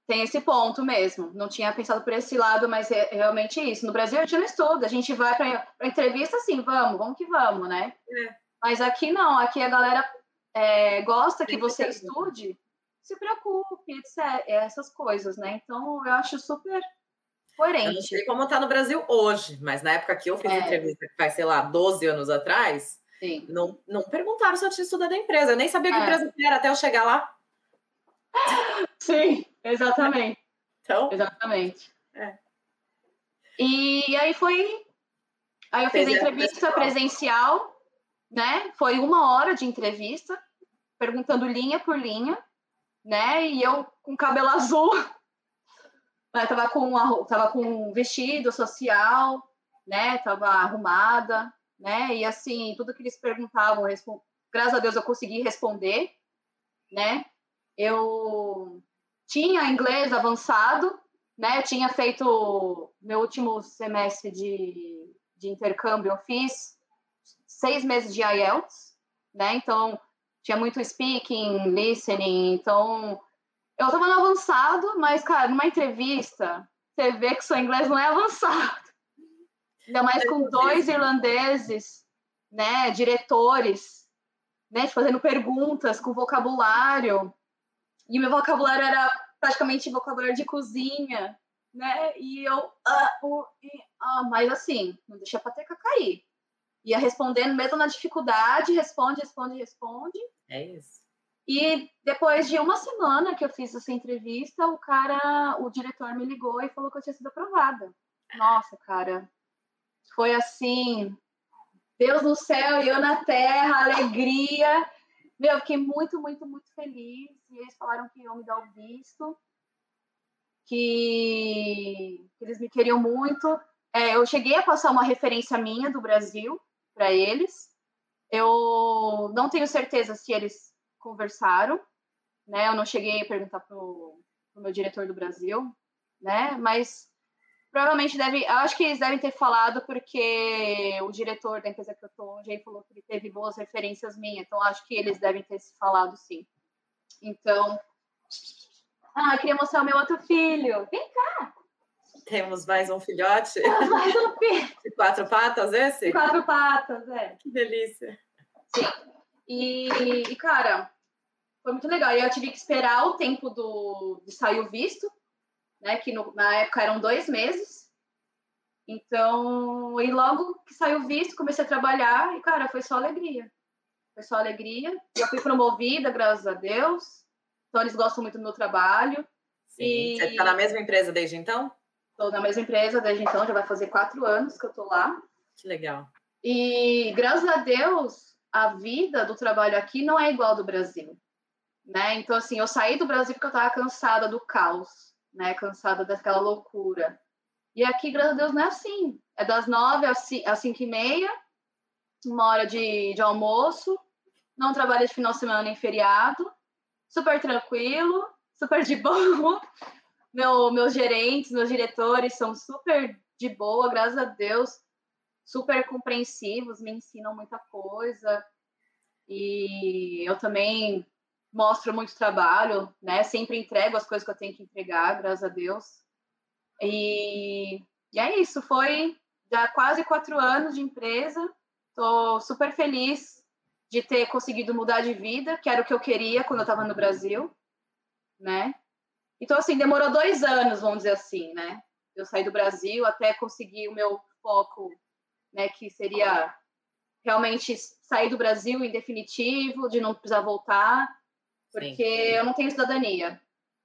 tem esse ponto mesmo. Não tinha pensado por esse lado, mas é realmente isso. No Brasil a gente não estuda, a gente vai para entrevista assim, vamos, vamos que vamos, né? É. Mas aqui não, aqui a galera é, gosta que você estude se preocupe, etc. Essas coisas, né? Então, eu acho super coerente. Eu não sei como tá no Brasil hoje, mas na época que eu fiz é. entrevista, que faz, sei lá, 12 anos atrás, não, não perguntaram se eu tinha estudado a empresa. Eu nem sabia que é. empresa era até eu chegar lá. Sim, exatamente. Então, exatamente. É. E aí foi. Aí eu fiz a entrevista presencial, né? Foi uma hora de entrevista, perguntando linha por linha né? E eu com cabelo azul, né? tava com uma, tava com um vestido social, né? Tava arrumada, né? E assim, tudo que eles perguntavam, graças a Deus eu consegui responder, né? Eu tinha inglês avançado, né? Eu tinha feito meu último semestre de, de intercâmbio, eu fiz seis meses de IELTS, né? Então tinha muito speaking, listening, então eu tava no avançado, mas, cara, numa entrevista, você vê que seu inglês não é avançado. Ainda mais com dois irlandeses, né, diretores, né, fazendo perguntas com vocabulário. E meu vocabulário era praticamente vocabulário de cozinha, né? E eu, ah, uh, uh, mas assim, não deixa a pateca cair ia respondendo mesmo na dificuldade, responde, responde, responde. É isso. E depois de uma semana que eu fiz essa entrevista, o cara, o diretor me ligou e falou que eu tinha sido aprovada. Nossa, cara, foi assim, Deus no céu e eu na terra, alegria. Meu, eu fiquei muito, muito, muito feliz. E eles falaram que iam me dar o visto, que, eles me queriam muito. É, eu cheguei a passar uma referência minha do Brasil, para eles. Eu não tenho certeza se eles conversaram, né? Eu não cheguei a perguntar pro, pro meu diretor do Brasil, né? Mas provavelmente deve. Eu acho que eles devem ter falado porque o diretor da empresa que eu tô hoje falou que ele teve boas referências minhas. Então, acho que eles devem ter se falado sim. Então. Ah, queria mostrar o meu outro filho. Vem cá! Temos mais um filhote? Temos mais um filho. De quatro patas, esse? De quatro patas, é. Que delícia. Sim. E, e, cara, foi muito legal. E eu tive que esperar o tempo do, de sair o visto, né? Que no, na época eram dois meses. Então, e logo que saiu o visto, comecei a trabalhar e, cara, foi só alegria. Foi só alegria. Já fui promovida, graças a Deus. Então, eles gostam muito do meu trabalho. Sim. E... Você está na mesma empresa desde então? Estou na mesma empresa desde então, já vai fazer quatro anos que eu estou lá. Que legal. E, graças a Deus, a vida do trabalho aqui não é igual do Brasil. Né? Então, assim, eu saí do Brasil porque eu estava cansada do caos, né? Cansada daquela loucura. E aqui, graças a Deus, não é assim. É das nove às cinco e meia, uma hora de, de almoço, não trabalha de final de semana nem feriado, super tranquilo, super de boa. Meu, meus gerentes, meus diretores são super de boa, graças a Deus, super compreensivos, me ensinam muita coisa. E eu também mostro muito trabalho, né? Sempre entrego as coisas que eu tenho que entregar, graças a Deus. E, e é isso, foi já quase quatro anos de empresa. Estou super feliz de ter conseguido mudar de vida, que era o que eu queria quando eu estava no Brasil, né? Então, assim, demorou dois anos, vamos dizer assim, né? Eu saí do Brasil até conseguir o meu foco, né? Que seria realmente sair do Brasil em definitivo, de não precisar voltar porque Sim. eu não tenho cidadania.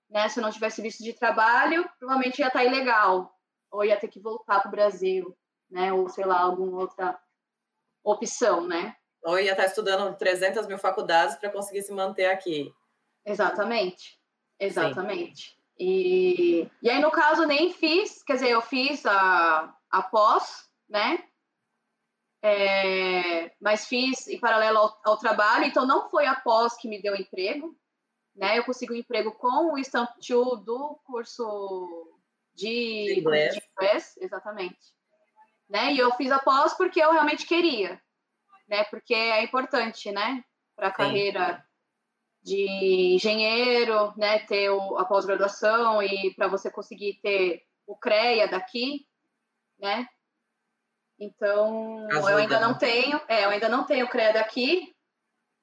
Né? Se eu não tivesse visto de trabalho, provavelmente ia estar ilegal, ou ia ter que voltar para o Brasil, né? ou sei lá, alguma outra opção, né? Ou ia estar estudando 300 mil faculdades para conseguir se manter aqui. Exatamente, exatamente. E, e aí, no caso, nem fiz, quer dizer, eu fiz a, a pós, né? É, mas fiz em paralelo ao, ao, trabalho, então não foi a pós que me deu emprego, né? Eu consegui um emprego com o Stamp 2 do curso de, inglês. de inglês, exatamente. Né? E eu fiz a pós porque eu realmente queria, né? Porque é importante, né? Para a carreira de engenheiro, né? Ter o, a pós-graduação e para você conseguir ter o CREA daqui, né? Então, Ajuda, eu ainda não tenho, é, eu ainda não tenho CREA daqui.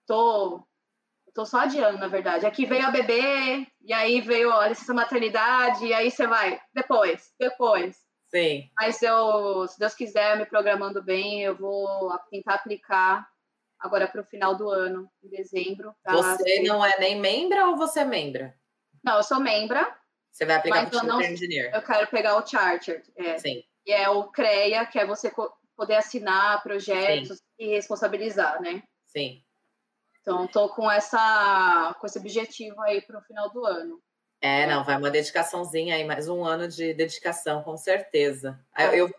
Tô Tô só adiando, na verdade. Aqui veio a bebê, e aí veio a licença maternidade, e aí você vai, depois, depois. Sim. Mas eu, se Deus quiser, me programando bem, eu vou tentar aplicar agora para o final do ano, em dezembro. Tá? Você não é nem membra ou você é membra? Não, eu sou membra. Você vai aplicar para o não... Engineer? Eu quero pegar o Charter. É. Sim. E é o CREA, que é você poder assinar projetos Sim. e responsabilizar, né? Sim. Então, estou com, essa, com esse objetivo aí para o final do ano. É, não, vai uma dedicaçãozinha aí, mais um ano de dedicação, com certeza. É. Eu,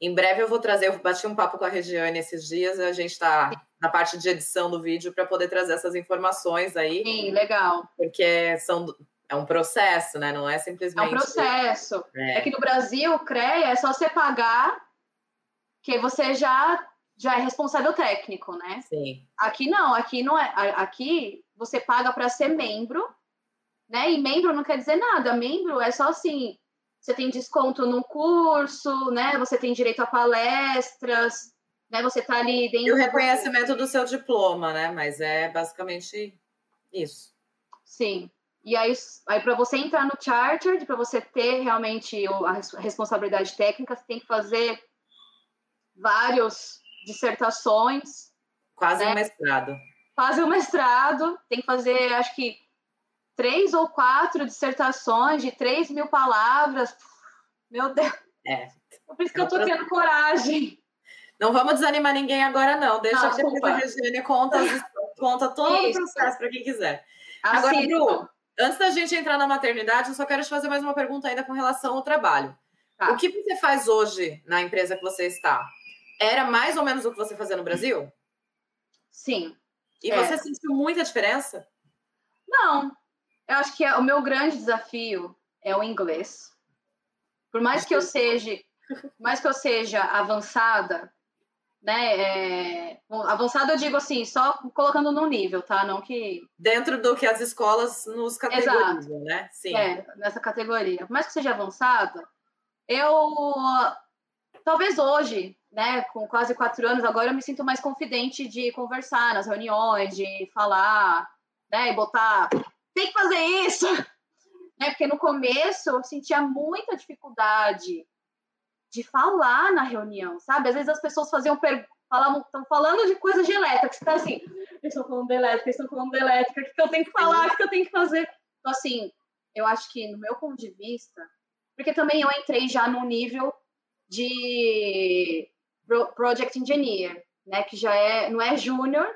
em breve eu vou trazer, eu bati um papo com a Regiane esses dias, a gente está na parte de edição do vídeo para poder trazer essas informações aí. Sim, legal. Porque são, é um processo, né? Não é simplesmente. É um processo. É, é que no Brasil, o CREA é só você pagar, que você já já é responsável técnico, né? Sim. Aqui não, aqui não é. Aqui você paga para ser membro, né? E membro não quer dizer nada. Membro é só assim, você tem desconto no curso, né? Você tem direito a palestras, né? Você tá ali dentro. E o reconhecimento do seu diploma, né? Mas é basicamente isso. Sim. E aí, aí para você entrar no charter, para você ter realmente a responsabilidade técnica, você tem que fazer vários dissertações. Quase né? um mestrado. Quase um mestrado. Tem que fazer, acho que, três ou quatro dissertações de três mil palavras. Meu Deus. É. Por isso que eu tô tendo coragem. Não vamos desanimar ninguém agora, não. Deixa que a Regina conta, conta todo isso. o processo para quem quiser. Assim, agora, Bru, antes da gente entrar na maternidade, eu só quero te fazer mais uma pergunta ainda com relação ao trabalho. Tá. O que você faz hoje na empresa que você está? era mais ou menos o que você fazia no Brasil? Sim. E é. você sentiu muita diferença? Não. Eu acho que é, o meu grande desafio é o inglês. Por mais que eu seja, mais que eu seja avançada, né? É, avançada eu digo assim, só colocando no nível, tá? Não que dentro do que as escolas nos categorizam, Exato. né? Sim. É, nessa categoria. Por mais que seja avançada, eu talvez hoje, né, com quase quatro anos, agora eu me sinto mais confidente de conversar nas reuniões, de falar, né, e botar, tem que fazer isso, né, porque no começo eu sentia muita dificuldade de falar na reunião, sabe? Às vezes as pessoas faziam falavam, estão falando de coisas de elétrica, que você tá assim, eles estão falando de elétrica, eles estão falando de elétrica, o que, que eu tenho que falar, o que eu tenho que fazer? Então, assim, eu acho que, no meu ponto de vista, porque também eu entrei já no nível de project engineer, né, que já é, não é júnior,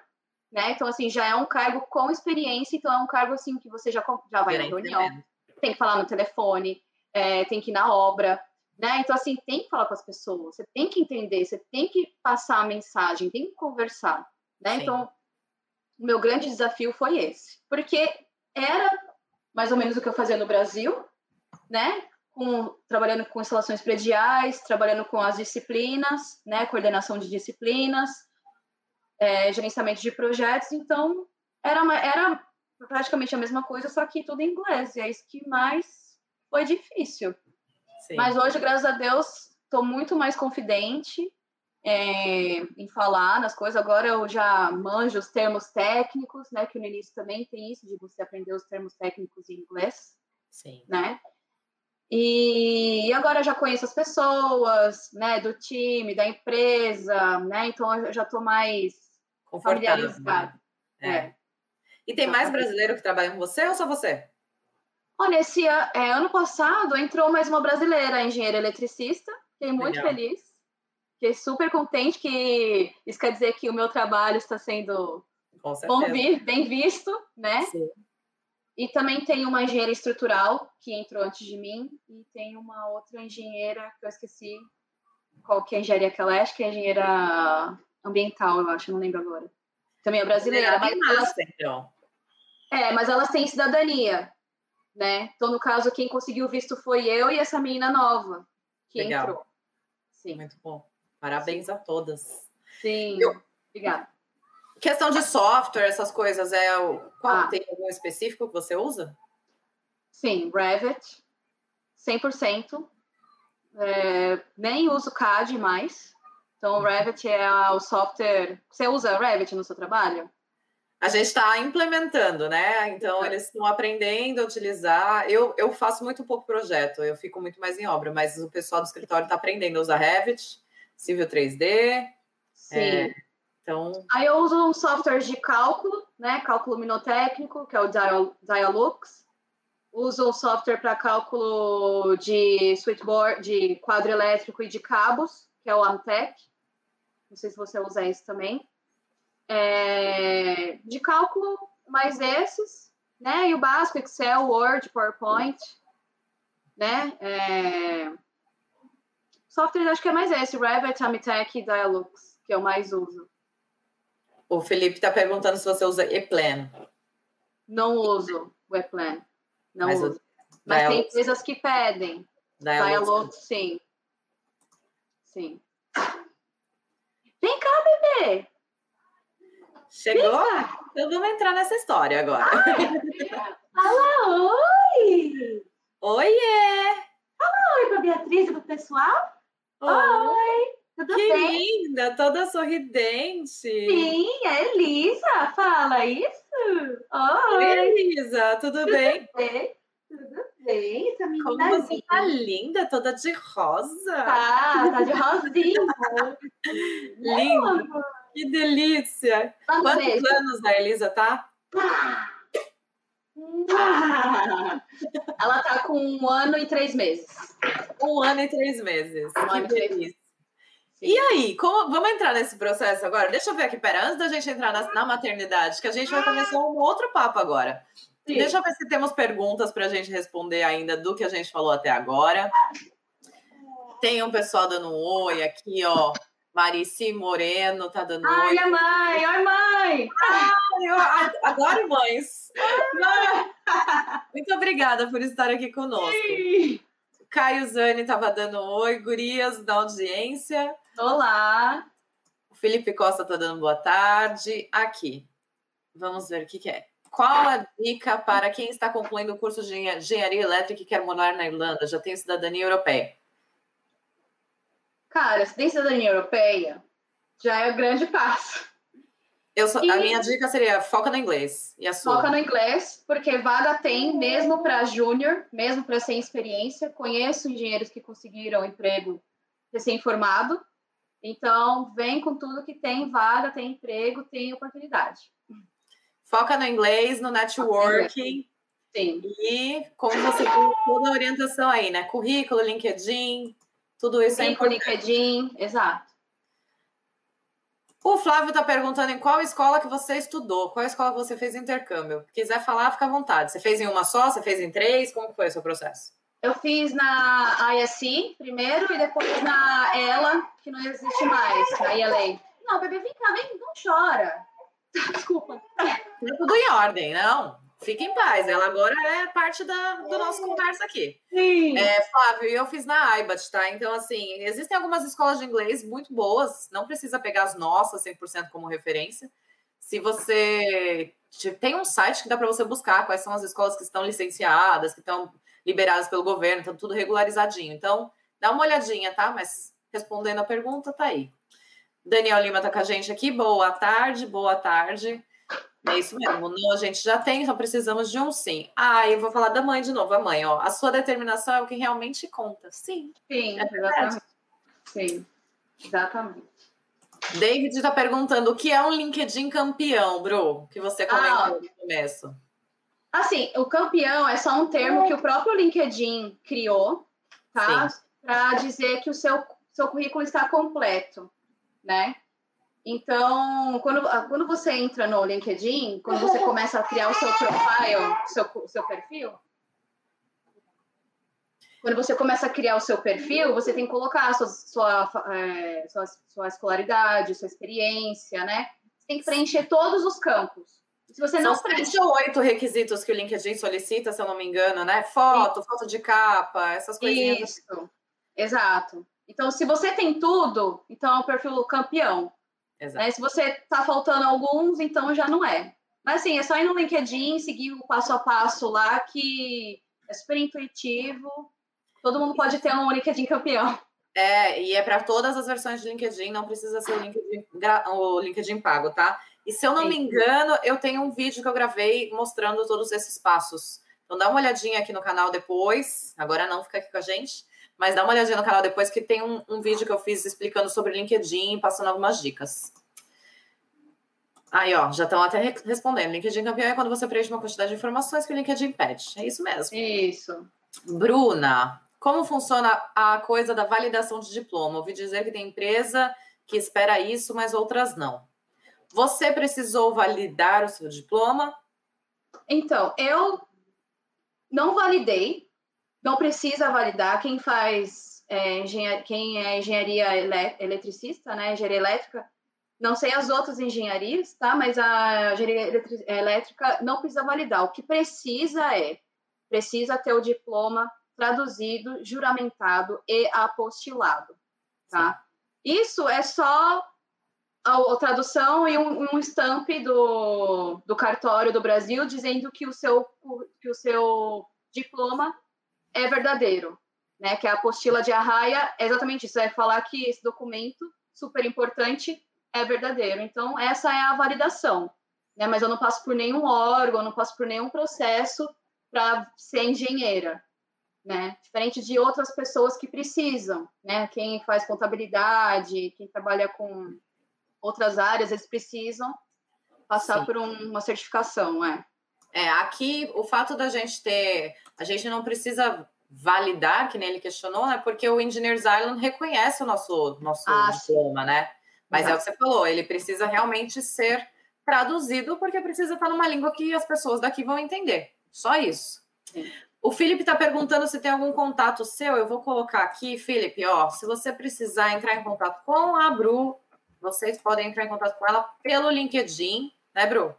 né? Então assim, já é um cargo com experiência, então é um cargo assim que você já já vai na reunião, tem que falar no telefone, é, tem que ir na obra, né? Então assim, tem que falar com as pessoas, você tem que entender, você tem que passar a mensagem, tem que conversar, né? Sim. Então, o meu grande desafio foi esse, porque era mais ou menos o que eu fazia no Brasil, né? com, trabalhando com instalações prediais, trabalhando com as disciplinas, né, coordenação de disciplinas, é, gerenciamento de projetos, então era, uma, era praticamente a mesma coisa, só que tudo em inglês, e é isso que mais foi difícil. Sim. Mas hoje, graças a Deus, estou muito mais confidente é, em falar nas coisas. Agora eu já manjo os termos técnicos, né? Que no início também tem isso de você aprender os termos técnicos em inglês, Sim. né? E agora já conheço as pessoas, né, do time, da empresa, né? Então eu já estou mais familiarizada. É. é. E tem mais brasileiro que trabalha com você ou só você? Olha, esse é, ano passado entrou mais uma brasileira, engenheira eletricista. Fiquei muito Legal. feliz. Fiquei super contente que isso quer dizer que o meu trabalho está sendo bom, bem visto, né? Sim. E também tem uma engenheira estrutural que entrou antes de mim e tem uma outra engenheira que eu esqueci qual que é a engenharia que ela é, acho que é engenheira ambiental, eu acho, não lembro agora. Também é brasileira, mas elas, então. É, mas elas têm cidadania, né? Então, no caso, quem conseguiu visto foi eu e essa menina nova que Legal. entrou. Sim. Muito bom. Parabéns Sim. a todas. Sim. Eu... Obrigada. Questão de software, essas coisas, é o qual ah. tem algum específico que você usa? Sim, Revit, 100%. É, nem uso CAD mais. Então, o uhum. Revit é o software. Você usa Revit no seu trabalho? A gente está implementando, né? Então, eles estão aprendendo a utilizar. Eu, eu faço muito pouco projeto, eu fico muito mais em obra, mas o pessoal do escritório está aprendendo a usar Revit, Civil 3D. Sim. É, então... Aí eu uso um software de cálculo, né? Cálculo minotécnico, que é o Dial, Dialux. Uso um software para cálculo de switchboard, de quadro elétrico e de cabos, que é o Amtec. Não sei se você usa isso também. É, de cálculo, mais esses, né? E o básico, Excel, Word, PowerPoint, né? É, software, acho que é mais esse, Revit, Amtec e Dialux, que eu mais uso. O Felipe está perguntando se você usa ePlan. Não uso o ePlan. Não Mas uso. Mas tem empresas que pedem. Dialog, sim. Sim. Vem cá, bebê. Chegou? Cá. Então vamos entrar nessa história agora. Fala oi! Oiê! Fala oi para Beatriz e para o pessoal. Oi! oi. Tudo que bem? linda, toda sorridente. Sim, é Elisa, fala isso. Oi, Oi Elisa, tudo, tudo bem? bem? Tudo essa menina Como você tá linda, toda de rosa. Tá, tá de rosinha. Linda, que delícia. Quantos beijo. anos a Elisa tá? Ah. Ela tá com um ano e três meses. Um ano e três meses. Um que delícia. E aí, como, vamos entrar nesse processo agora? Deixa eu ver aqui, pera, antes da gente entrar na, na maternidade, que a gente vai começar um outro papo agora. Sim. Deixa eu ver se temos perguntas para a gente responder ainda do que a gente falou até agora. Tem um pessoal dando um oi aqui, ó. Marici Moreno tá dando Ai, oi. Ai, mãe! Oi, mãe! Ai, eu adoro mães! Muito obrigada por estar aqui conosco. Sim. Caio Zani estava dando oi, gurias da audiência. Olá. O Felipe Costa está dando boa tarde. Aqui. Vamos ver o que, que é. Qual a dica para quem está concluindo o curso de engenharia elétrica e quer morar na Irlanda? Já tem cidadania europeia? Cara, se tem cidadania europeia, já é o grande passo. Eu só, e... A minha dica seria foca no inglês. E a sua? Foca no inglês, porque vaga tem mesmo para júnior, mesmo para sem experiência. Conheço engenheiros que conseguiram emprego recém-formado. Então, vem com tudo que tem vaga, tem emprego, tem oportunidade. Foca no inglês, no networking. Sim. E como você tem toda a orientação aí, né? Currículo, LinkedIn, tudo isso Currículo, é importante. LinkedIn, exato. O Flávio está perguntando em qual escola que você estudou, qual escola você fez intercâmbio. Se quiser falar, fica à vontade. Você fez em uma só? Você fez em três? Como foi o seu processo? Eu fiz na ISC primeiro e depois na ELA, que não existe mais, na ELA. Não, bebê, vem cá, vem, não chora. Desculpa. É tudo em ordem, não. Fique em paz, ela agora é parte da, do nosso conversa aqui. Sim. É, Flávio, eu fiz na IBAT, tá? Então, assim, existem algumas escolas de inglês muito boas, não precisa pegar as nossas 100% como referência. Se você tem um site que dá para você buscar quais são as escolas que estão licenciadas, que estão liberadas pelo governo, estão tudo regularizadinho. Então, dá uma olhadinha, tá? Mas respondendo a pergunta, tá aí. Daniel Lima tá com a gente aqui. Boa tarde, boa tarde. É isso mesmo. Não, a gente já tem, só precisamos de um sim. Ah, eu vou falar da mãe de novo. A mãe, ó. A sua determinação é o que realmente conta. Sim. Sim, é exatamente. Sim, exatamente. David está perguntando o que é um LinkedIn campeão, Bru, que você comentou ah, no começo. Assim, o campeão é só um termo que o próprio LinkedIn criou, tá? Para dizer que o seu, seu currículo está completo, né? Então, quando, quando você entra no LinkedIn, quando você começa a criar o seu profile, seu, seu perfil, quando você começa a criar o seu perfil, você tem que colocar sua, sua, é, sua, sua escolaridade, sua experiência, né? Você tem que preencher todos os campos. Se você não São preenche... oito requisitos que o LinkedIn solicita, se eu não me engano, né? Foto, Sim. foto de capa, essas coisinhas. Isso, exato. Então, se você tem tudo, então é o perfil campeão. Né? Se você tá faltando alguns, então já não é. Mas assim, é só ir no LinkedIn, seguir o passo a passo lá, que é super intuitivo. Todo mundo pode ter um LinkedIn campeão. É, e é para todas as versões de LinkedIn, não precisa ser o LinkedIn, o LinkedIn pago, tá? E se eu não Sim. me engano, eu tenho um vídeo que eu gravei mostrando todos esses passos. Então dá uma olhadinha aqui no canal depois. Agora não, fica aqui com a gente. Mas dá uma olhadinha no canal depois que tem um, um vídeo que eu fiz explicando sobre LinkedIn, passando algumas dicas. Aí, ó, já estão até respondendo. LinkedIn campeão é quando você preenche uma quantidade de informações que o LinkedIn pede. É isso mesmo. Isso. Bruna, como funciona a coisa da validação de diploma? Ouvi dizer que tem empresa que espera isso, mas outras não. Você precisou validar o seu diploma? Então, eu não validei, não precisa validar. Quem faz é, quem é engenharia eletricista, né, engenharia elétrica, não sei as outras engenharias, tá? Mas a engenharia elétrica não precisa validar. O que precisa é precisa ter o diploma traduzido, juramentado e apostilado, tá? Isso é só a, a tradução e um, um estampe do, do cartório do Brasil dizendo que o seu que o seu diploma é verdadeiro, né? Que a apostila de arraia é exatamente isso, é falar que esse documento super importante é verdadeiro. Então essa é a validação, né? Mas eu não passo por nenhum órgão, não passo por nenhum processo para ser engenheira, né? Diferente de outras pessoas que precisam, né? Quem faz contabilidade, quem trabalha com outras áreas, eles precisam passar Sim. por um, uma certificação, é. É, aqui o fato da gente ter, a gente não precisa validar, que nem ele questionou, né? Porque o Engineers Island reconhece o nosso, nosso ah, diploma, né? Mas é o que você falou, ele precisa realmente ser traduzido, porque precisa estar numa língua que as pessoas daqui vão entender. Só isso. Sim. O Felipe está perguntando se tem algum contato seu. Eu vou colocar aqui, Felipe, ó. Se você precisar entrar em contato com a Bru, vocês podem entrar em contato com ela pelo LinkedIn, né, Bru?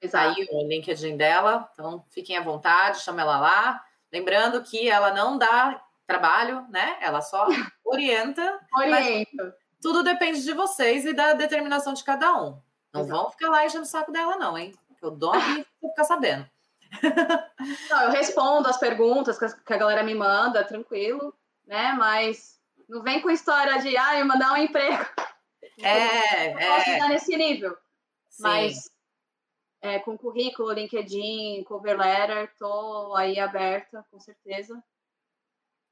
Exato. Aí o LinkedIn dela, então fiquem à vontade, chama ela lá. Lembrando que ela não dá trabalho, né? Ela só orienta. Orienta. Tudo depende de vocês e da determinação de cada um. Não Exato. vão ficar lá enchendo o saco dela, não, hein? Eu dou e vou ficar sabendo. Não, eu respondo as perguntas que a galera me manda, tranquilo, né? Mas não vem com história de, ah, eu mandar um emprego. É, eu posso é. nesse nível. Sim. Mas é, com currículo, LinkedIn, cover letter, tô aí aberta, com certeza.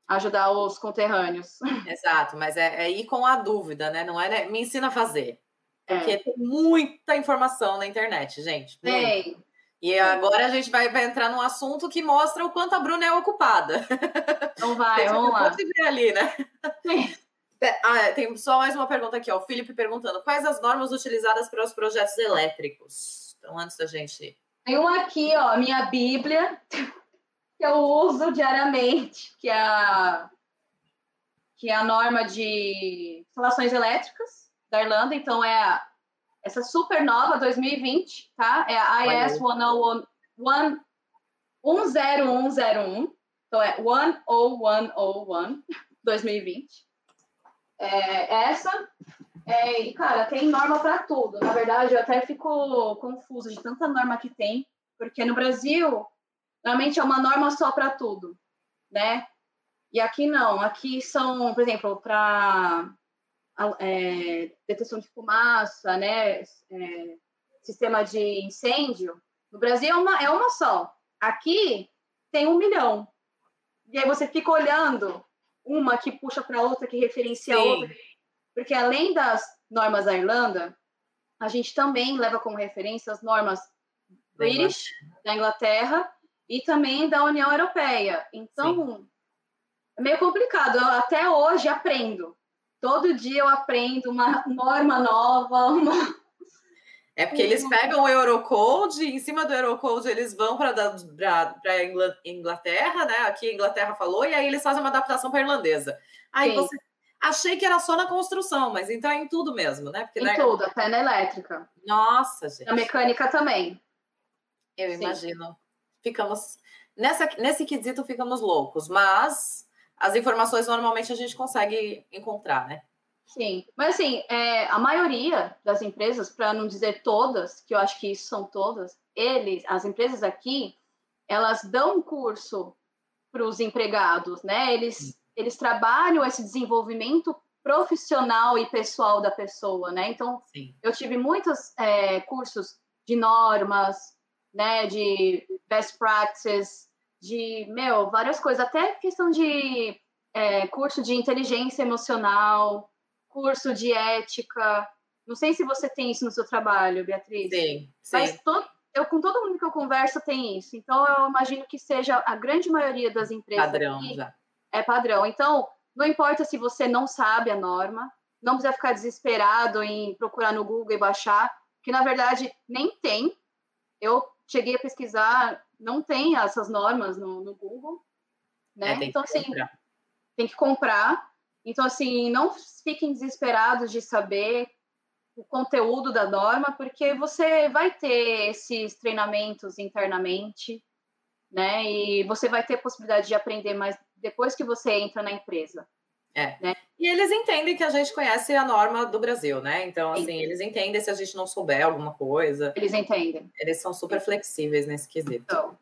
Ajudar os conterrâneos. Exato, mas é, é ir com a dúvida, né? Não é né? me ensina a fazer. Porque é. tem muita informação na internet, gente. Tem. E agora a gente vai, vai, entrar num assunto que mostra o quanto a Bruna é ocupada. Então vai, vamos lá. Ver ali, né? Sim. Ah, é, tem só mais uma pergunta aqui, ó. O Felipe perguntando: quais as normas utilizadas para os projetos elétricos? Então, antes da gente. Tem uma aqui, ó, minha Bíblia, que eu uso diariamente, que é a, que é a norma de instalações elétricas da Irlanda. Então, é a, essa super nova 2020, tá? É a IS 10101. Então, é 10101 2020 é, essa. É, e, cara, tem norma para tudo. Na verdade, eu até fico confusa de tanta norma que tem, porque no Brasil, normalmente é uma norma só para tudo, né? E aqui não. Aqui são, por exemplo, para é, detecção de fumaça, né? É, sistema de incêndio. No Brasil é uma, é uma só. Aqui tem um milhão. E aí você fica olhando uma que puxa para outra, que referencia a outra. Porque além das normas da Irlanda, a gente também leva como referência as normas British, da Inglaterra, e também da União Europeia. Então, Sim. é meio complicado. Eu até hoje aprendo. Todo dia eu aprendo uma norma nova, uma, é porque eles pegam o Eurocode, e em cima do Eurocode eles vão para a Inglaterra, né? Aqui a Inglaterra falou, e aí eles fazem uma adaptação para irlandesa. Aí Sim. você. Achei que era só na construção, mas então é em tudo mesmo, né? Porque, em né? tudo, até na elétrica. Nossa, gente. Na mecânica também. Eu Sim. imagino. Ficamos. Nessa, nesse quesito ficamos loucos, mas as informações normalmente a gente consegue encontrar, né? Sim, mas assim, é, a maioria das empresas, para não dizer todas, que eu acho que isso são todas, eles, as empresas aqui, elas dão um curso para os empregados, né? Eles, eles trabalham esse desenvolvimento profissional e pessoal da pessoa, né? Então, Sim. eu tive muitos é, cursos de normas, né? De best practices, de, meu, várias coisas, até questão de é, curso de inteligência emocional, curso de ética. Não sei se você tem isso no seu trabalho, Beatriz. Sim, sim. Mas eu, com todo mundo que eu converso tem isso. Então, eu imagino que seja a grande maioria das empresas. Padrão, já. É padrão. Então, não importa se você não sabe a norma, não precisa ficar desesperado em procurar no Google e baixar, que na verdade nem tem. Eu cheguei a pesquisar, não tem essas normas no, no Google. Né? É, então, assim, comprar. tem que comprar. Então, assim, não fiquem desesperados de saber o conteúdo da norma, porque você vai ter esses treinamentos internamente, né? E você vai ter possibilidade de aprender mais depois que você entra na empresa. É. Né? E eles entendem que a gente conhece a norma do Brasil, né? Então, assim, Sim. eles entendem se a gente não souber alguma coisa. Eles entendem. Eles são super flexíveis nesse quesito. Então,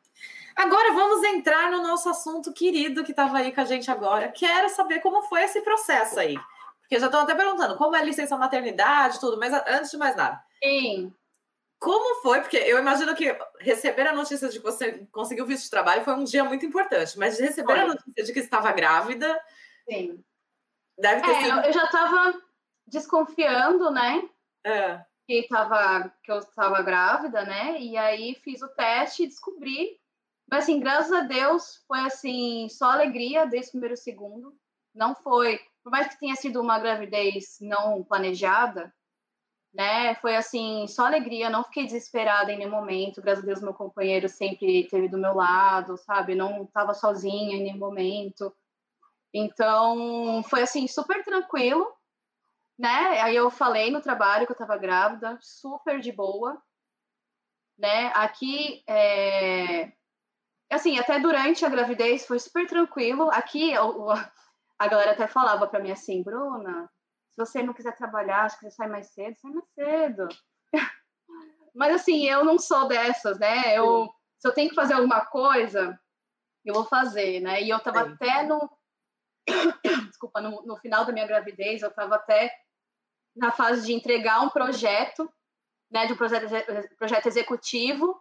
Agora vamos entrar no nosso assunto querido que estava aí com a gente agora. Quero saber como foi esse processo aí. Porque já estão até perguntando como é licença maternidade, tudo, mas antes de mais nada. Sim. Como foi? Porque eu imagino que receber a notícia de que você conseguiu visto de trabalho foi um dia muito importante, mas receber foi. a notícia de que estava grávida. Sim. Deve ter é, sido. Eu já estava desconfiando, né? É. Que, tava, que eu estava grávida, né? E aí fiz o teste e descobri mas, assim, graças a Deus, foi, assim, só alegria desde o primeiro segundo. Não foi... Por mais que tenha sido uma gravidez não planejada, né? Foi, assim, só alegria. Não fiquei desesperada em nenhum momento. Graças a Deus, meu companheiro sempre esteve do meu lado, sabe? Não estava sozinha em nenhum momento. Então, foi, assim, super tranquilo, né? Aí eu falei no trabalho que eu estava grávida, super de boa, né? Aqui, é assim, até durante a gravidez foi super tranquilo. Aqui, a galera até falava para mim assim, Bruna, se você não quiser trabalhar, se quiser sair mais cedo, sai mais cedo. Mas assim, eu não sou dessas, né? Eu, se eu tenho que fazer alguma coisa, eu vou fazer, né? E eu tava Sim. até no. Desculpa, no, no, final da minha gravidez, eu tava até na fase de entregar um projeto, né? De um projeto, projeto executivo.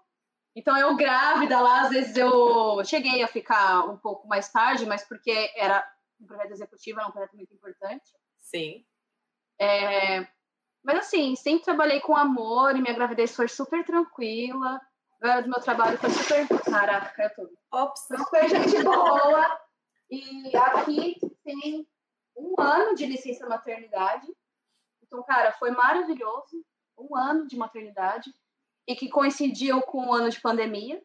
Então, eu grávida lá, às vezes eu cheguei a ficar um pouco mais tarde, mas porque era um projeto executivo, era um projeto muito importante. Sim. É, mas assim, sempre trabalhei com amor e minha gravidez foi super tranquila. Agora do meu trabalho foi super. Caraca. Ops. Foi gente boa. E aqui tem um ano de licença maternidade. Então, cara, foi maravilhoso. Um ano de maternidade. E que coincidiu com o ano de pandemia,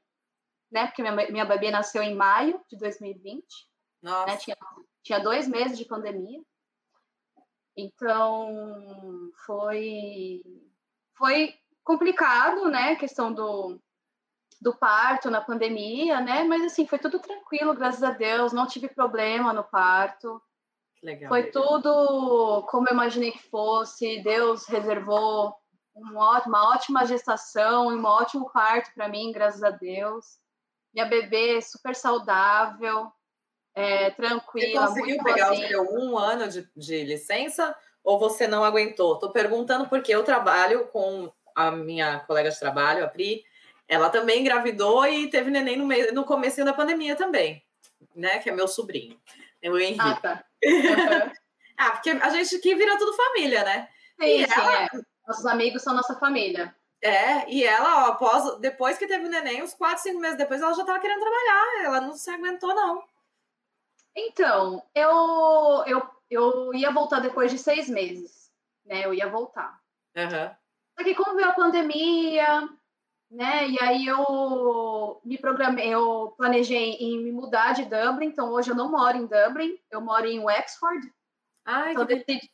né? Porque minha, minha bebê nasceu em maio de 2020. Nossa. Né? Tinha, tinha dois meses de pandemia. Então, foi, foi complicado, né? A questão do, do parto na pandemia, né? Mas, assim, foi tudo tranquilo, graças a Deus. Não tive problema no parto. Legal. Foi tudo como eu imaginei que fosse. Deus reservou uma ótima gestação e um ótimo parto para mim, graças a Deus. Minha bebê super saudável é, tranquila. Você conseguiu pegar o seu um ano de, de licença ou você não aguentou? Estou perguntando porque eu trabalho com a minha colega de trabalho, a Pri, ela também engravidou e teve neném no, meio, no começo da pandemia também, né? Que é meu sobrinho, o Henrique. Ah, tá. Uhum. ah, porque a gente aqui vira tudo família, né? Sim, sim, ela... é. Nossos amigos são nossa família. É, e ela, ó, após, depois que teve o neném, uns quatro, cinco meses depois, ela já tava querendo trabalhar. Ela não se aguentou, não. Então, eu, eu, eu ia voltar depois de seis meses, né? Eu ia voltar. Uhum. Só que como veio a pandemia, né? E aí eu me programei, eu planejei em me mudar de Dublin, então hoje eu não moro em Dublin, eu moro em Wexford. Ai, então, decidi...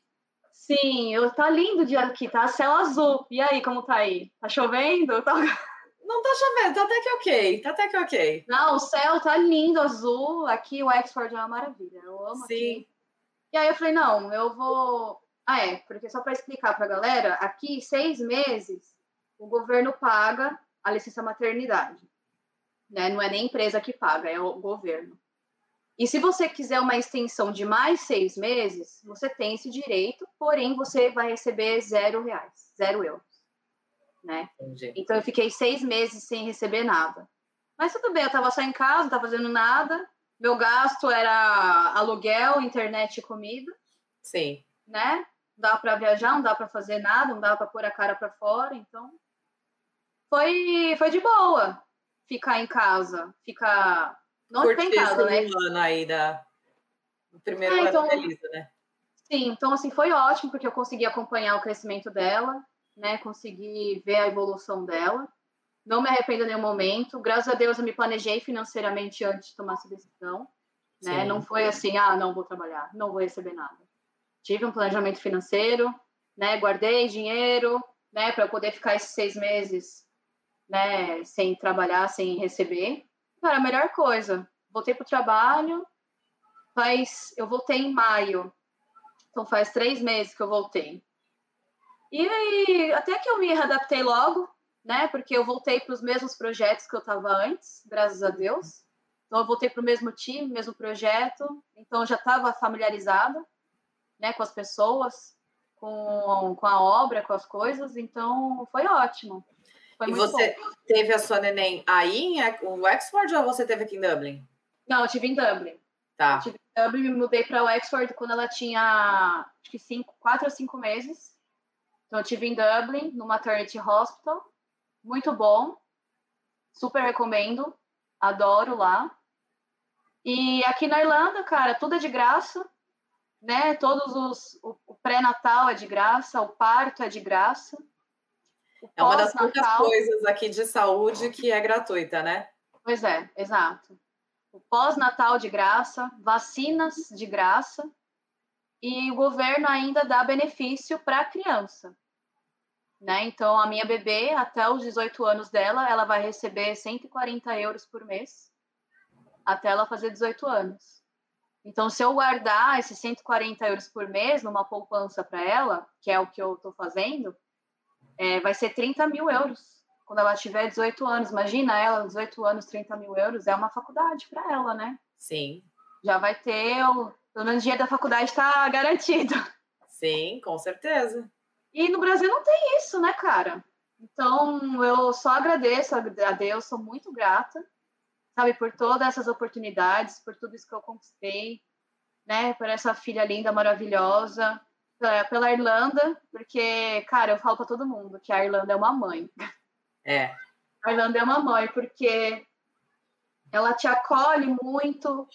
Sim, eu, tá lindo o dia aqui, tá céu azul. E aí, como tá aí? Tá chovendo? Tá... Não tá chovendo, tá até que ok, tá até que ok. Não, o céu tá lindo, azul. Aqui o Export é uma maravilha, eu amo Sim. Aqui. E aí eu falei, não, eu vou... Ah, é, porque só para explicar pra galera, aqui seis meses o governo paga a licença maternidade. Né? Não é nem empresa que paga, é o governo. E se você quiser uma extensão de mais seis meses, você tem esse direito, porém você vai receber zero reais, zero euros né? Entendi. Então eu fiquei seis meses sem receber nada. Mas tudo bem, eu estava só em casa, não estava fazendo nada. Meu gasto era aluguel, internet e comida. Sim. Né? Não dá para viajar, não dá para fazer nada, não dá para pôr a cara para fora, então foi foi de boa ficar em casa, ficar não ficar em casa, né? ano aí da o primeiro é, ano então, da Elisa, né? Sim, então assim foi ótimo porque eu consegui acompanhar o crescimento dela né? Consegui ver a evolução dela. Não me arrependo em nenhum momento. Graças a Deus eu me planejei financeiramente antes de tomar essa decisão. Né? Não foi assim, ah, não vou trabalhar, não vou receber nada. Tive um planejamento financeiro, né? Guardei dinheiro, né? Para poder ficar esses seis meses, né? Sem trabalhar, sem receber. Cara, a melhor coisa. Voltei para o trabalho. Faz, eu voltei em maio. Então faz três meses que eu voltei. E aí, até que eu me adaptei logo, né? Porque eu voltei para os mesmos projetos que eu estava antes, graças a Deus. Então, eu voltei para o mesmo time, mesmo projeto. Então, eu já estava familiarizada, né? Com as pessoas, com, com a obra, com as coisas. Então, foi ótimo. Foi e você bom. teve a sua neném aí em Wexford ou você teve aqui em Dublin? Não, eu tive em Dublin. Tá. Eu tive em Dublin, me mudei para Wexford quando ela tinha, acho que cinco, quatro ou cinco meses. Então, eu tive em Dublin, no Maternity Hospital, muito bom, super recomendo, adoro lá. E aqui na Irlanda, cara, tudo é de graça, né? Todos os o, o pré-natal é de graça, o parto é de graça. É uma das poucas coisas aqui de saúde que é gratuita, né? Pois é, exato. O pós-natal de graça, vacinas de graça e o governo ainda dá benefício para a criança né? Então, a minha bebê, até os 18 anos dela, ela vai receber 140 euros por mês, até ela fazer 18 anos. Então, se eu guardar esses 140 euros por mês numa poupança para ela, que é o que eu estou fazendo, é, vai ser 30 mil euros quando ela tiver 18 anos. Imagina ela, 18 anos, 30 mil euros, é uma faculdade para ela, né? Sim. Já vai ter, o, pelo menos o dinheiro da faculdade está garantido. Sim, com certeza. E no Brasil não tem isso, né, cara? Então, eu só agradeço a Deus, sou muito grata, sabe, por todas essas oportunidades, por tudo isso que eu conquistei, né, por essa filha linda, maravilhosa, pela, Irlanda, porque, cara, eu falo para todo mundo que a Irlanda é uma mãe. É. A Irlanda é uma mãe, porque ela te acolhe muito,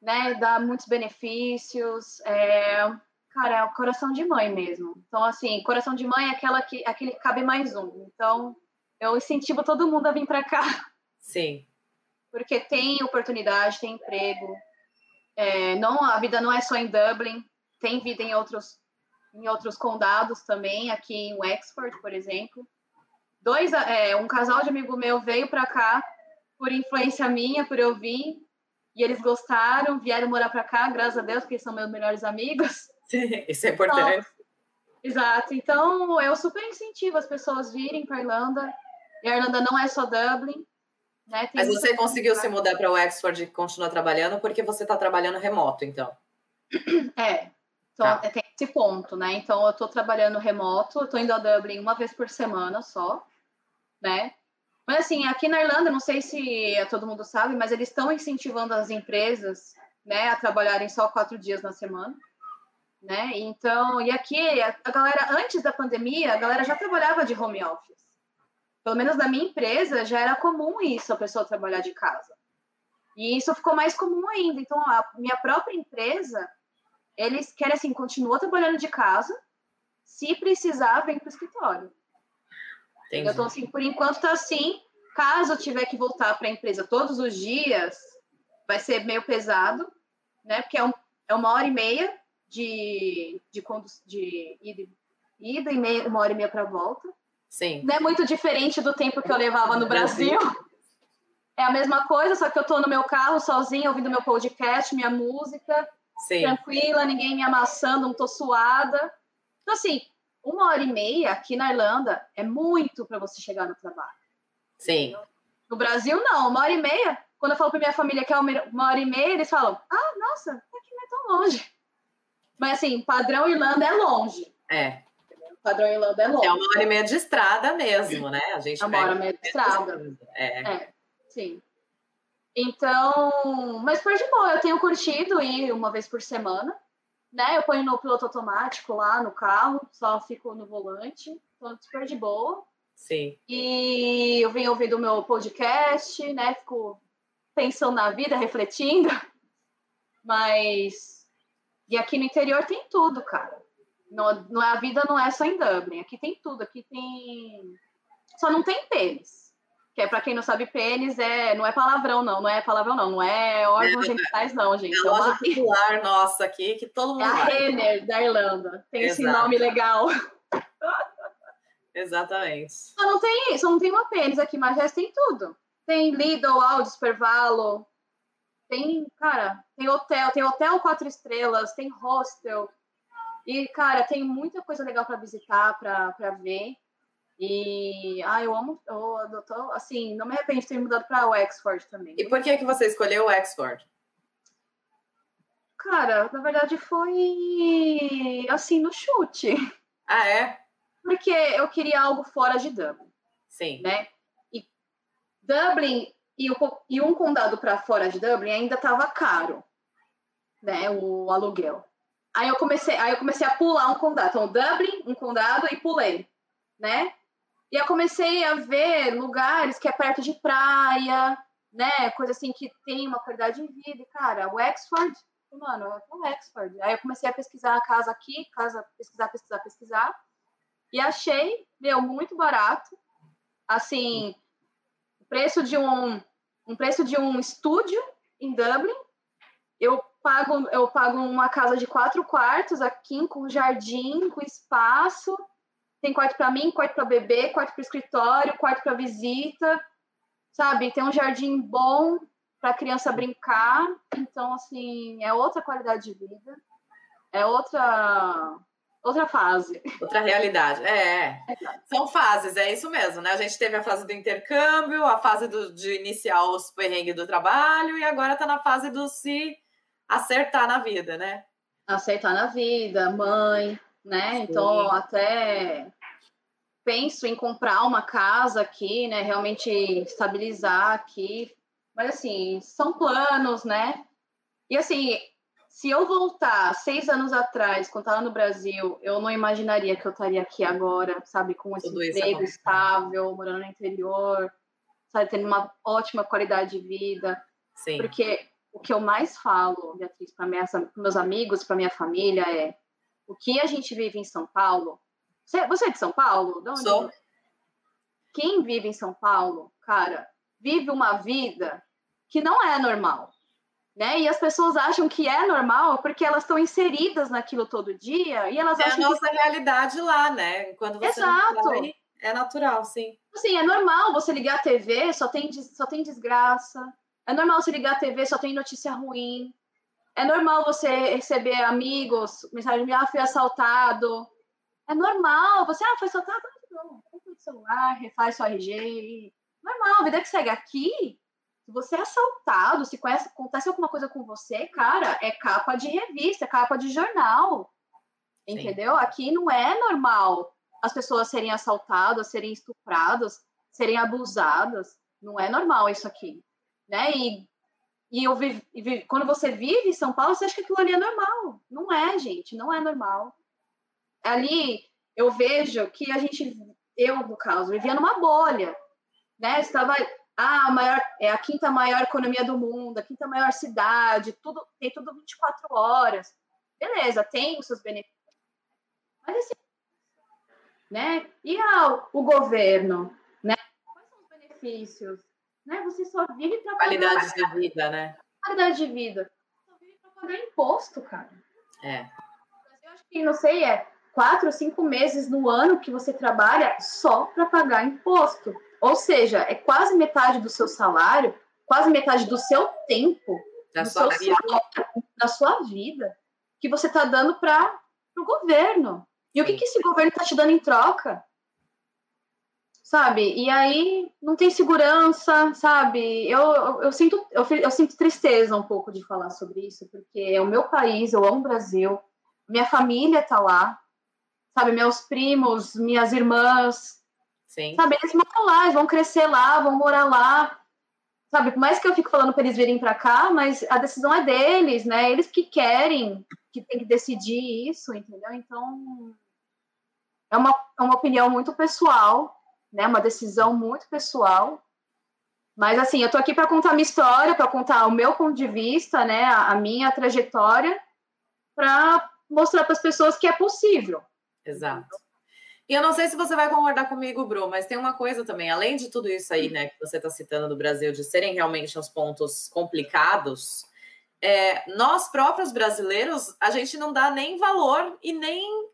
né, dá muitos benefícios, é, cara, é o coração de mãe mesmo. Então, assim, coração de mãe é aquela que, aquele que cabe mais um. Então, eu incentivo todo mundo a vir para cá. Sim. Porque tem oportunidade, tem emprego. É, não, a vida não é só em Dublin, tem vida em outros, em outros condados também, aqui em Wexford, por exemplo. Dois, é, um casal de amigo meu veio para cá por influência minha, por eu vir, e eles gostaram, vieram morar para cá, graças a Deus, porque são meus melhores amigos. Sim, isso é importante. Então, exato. Então, eu super incentivo as pessoas virem para a Irlanda. E a Irlanda não é só Dublin. Né? Mas você conseguiu se mudar para Oxford e continuar trabalhando porque você está trabalhando remoto, então? É. Então, tá. tem esse ponto, né? Então, eu estou trabalhando remoto, eu estou indo a Dublin uma vez por semana só, né? Mas, assim, aqui na Irlanda, não sei se todo mundo sabe, mas eles estão incentivando as empresas né, a trabalharem só quatro dias na semana né? Então, e aqui a galera antes da pandemia, a galera já trabalhava de home office. Pelo menos na minha empresa já era comum isso, a pessoa trabalhar de casa. E isso ficou mais comum ainda. Então, a minha própria empresa, eles querem assim, continua trabalhando de casa, se precisar, vem para o escritório. Entendi. Então, assim, por enquanto tá assim. Caso eu tiver que voltar para a empresa todos os dias, vai ser meio pesado, né? Porque é, um, é uma hora e meia de, de, de ida, ida e meia, uma hora e meia para volta. Sim. Não é muito diferente do tempo que eu levava no Brasil. É a mesma coisa, só que eu estou no meu carro sozinha, ouvindo meu podcast, minha música, Sim. tranquila, ninguém me amassando, não estou suada. Então, assim, uma hora e meia aqui na Irlanda é muito para você chegar no trabalho. Sim. No Brasil, não. Uma hora e meia, quando eu falo para minha família que é uma hora e meia, eles falam: ah, nossa, aqui não é tão longe. Mas assim, padrão Irlanda é longe. É. Padrão Irlanda é longe. É uma hora e meia de estrada mesmo, né? A gente é uma hora e meia de estrada. É. é. Sim. Então, mas por de boa, eu tenho curtido ir uma vez por semana, né? Eu ponho no piloto automático lá no carro, só fico no volante, tô super de boa. Sim. E eu venho ouvindo o meu podcast, né? Fico pensando na vida, refletindo. Mas e aqui no interior tem tudo, cara. Não, não, a vida não é só em Dublin. Aqui tem tudo. Aqui tem. Só não tem pênis. Que é para quem não sabe, pênis é, não é palavrão, não. Não é palavrão, não. Não é órgãos é, genitais, não, gente. É a loja uma... popular nossa aqui, que todo mundo. É a Renner da Irlanda. Tem Exato. esse nome legal. Exatamente. Só não tem, só não tem uma pênis aqui, mas tem tudo. Tem Lidl, Aldi, Supervalo, tem, cara, tem hotel, tem hotel quatro estrelas, tem hostel. E, cara, tem muita coisa legal para visitar, para ver. E, ah, eu amo, eu, tô, assim, não me arrependo de ter mudado para Oxford também. E por que que você escolheu Oxford? Cara, na verdade foi, assim, no chute. Ah, é? Porque eu queria algo fora de Dublin. Sim. Né? E Dublin e, o, e um condado para fora de Dublin ainda estava caro, né, o aluguel. Aí eu comecei, aí eu comecei a pular um condado, então Dublin, um condado e pulei, né? E eu comecei a ver lugares que é perto de praia, né, coisa assim que tem uma qualidade de vida. E, cara, o Wexford, mano, o Wexford. Aí eu comecei a pesquisar a casa aqui, casa, pesquisar, pesquisar, pesquisar. E achei, meu, muito barato. Assim, o preço de um um preço de um estúdio em Dublin. Eu pago, eu pago uma casa de quatro quartos aqui, com jardim, com espaço. Tem quarto para mim, quarto para bebê, quarto para escritório, quarto para visita, sabe? Tem um jardim bom. para criança brincar. Então, assim, é outra qualidade de vida, é outra outra fase. Outra realidade. É, é. São fases, é isso mesmo, né? A gente teve a fase do intercâmbio, a fase do, de iniciar os perrengues do trabalho e agora está na fase do se acertar na vida, né? Acertar na vida, mãe, né? Sim. Então, até penso em comprar uma casa aqui, né? Realmente estabilizar aqui. Mas, assim, são planos, né? E, assim, se eu voltar seis anos atrás, quando estava no Brasil, eu não imaginaria que eu estaria aqui agora, sabe? Com esse Tudo emprego estável, morando no interior, sabe? Tendo uma ótima qualidade de vida. Sim. Porque o que eu mais falo, Beatriz, para meus amigos, para minha família, é o que a gente vive em São Paulo você, você é de São Paulo? De? Sou. Quem vive em São Paulo, cara, vive uma vida que não é normal. Né? E as pessoas acham que é normal porque elas estão inseridas naquilo todo dia e elas é acham a nossa que... realidade lá, né? Quando você Exato. É natural, sim. Assim, é normal você ligar a TV, só tem, só tem desgraça. É normal você ligar a TV, só tem notícia ruim. É normal você receber amigos, mensagem de ah, fui assaltado. É normal. Você, ah, foi soltado? Não, compra o celular, refaz seu RG. Normal, a vida que segue aqui. Se você é assaltado, se conhece, acontece alguma coisa com você, cara, é capa de revista, é capa de jornal. Sim. Entendeu? Aqui não é normal as pessoas serem assaltadas, serem estupradas, serem abusadas. Não é normal isso aqui. Né? E, e eu vive, quando você vive em São Paulo, você acha que aquilo ali é normal. Não é, gente, não é normal ali eu vejo que a gente, eu no caso, vivia numa bolha, né? Estava ah, a maior, é a quinta maior economia do mundo, a quinta maior cidade, tudo tem tudo 24 horas. Beleza, tem os seus benefícios. Mas assim, né? E ah, o governo, né? Quais são os benefícios? Né? Você só vive para qualidade de vida, né? Qualidade de vida. Só vive para pagar imposto, cara. É. Eu acho que não sei, é quatro, cinco meses no ano que você trabalha só para pagar imposto. Ou seja, é quase metade do seu salário, quase metade do seu tempo, da, sua, vida. Salário, da sua vida, que você está dando para o governo. E o que, que esse governo está te dando em troca? Sabe? E aí não tem segurança, sabe? Eu, eu, eu sinto, eu, eu sinto tristeza um pouco de falar sobre isso, porque é o meu país, eu amo o Brasil, minha família está lá, sabe? Meus primos, minhas irmãs, Sim. sabe? Eles moram lá, eles vão crescer lá, vão morar lá, sabe? Por mais que eu fique falando para eles virem para cá, mas a decisão é deles, né? Eles que querem, que tem que decidir isso, entendeu? Então, é uma, é uma opinião muito pessoal, né? Uma decisão muito pessoal. Mas assim, eu tô aqui para contar minha história, para contar o meu ponto de vista, né? A, a minha trajetória, para mostrar para as pessoas que é possível. Exato. E eu não sei se você vai concordar comigo, Bru, mas tem uma coisa também, além de tudo isso aí, né, que você está citando do Brasil, de serem realmente uns pontos complicados, é, nós próprios brasileiros, a gente não dá nem valor e nem,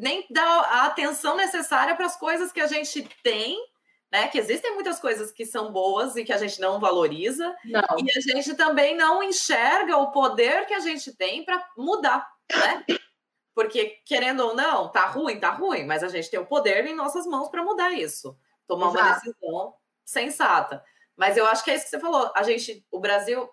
nem dá a atenção necessária para as coisas que a gente tem, né? Que existem muitas coisas que são boas e que a gente não valoriza, não. e a gente também não enxerga o poder que a gente tem para mudar, né? Porque, querendo ou não, tá ruim, tá ruim, mas a gente tem o poder em nossas mãos para mudar isso. Tomar Exato. uma decisão sensata. Mas eu acho que é isso que você falou. A gente, o Brasil,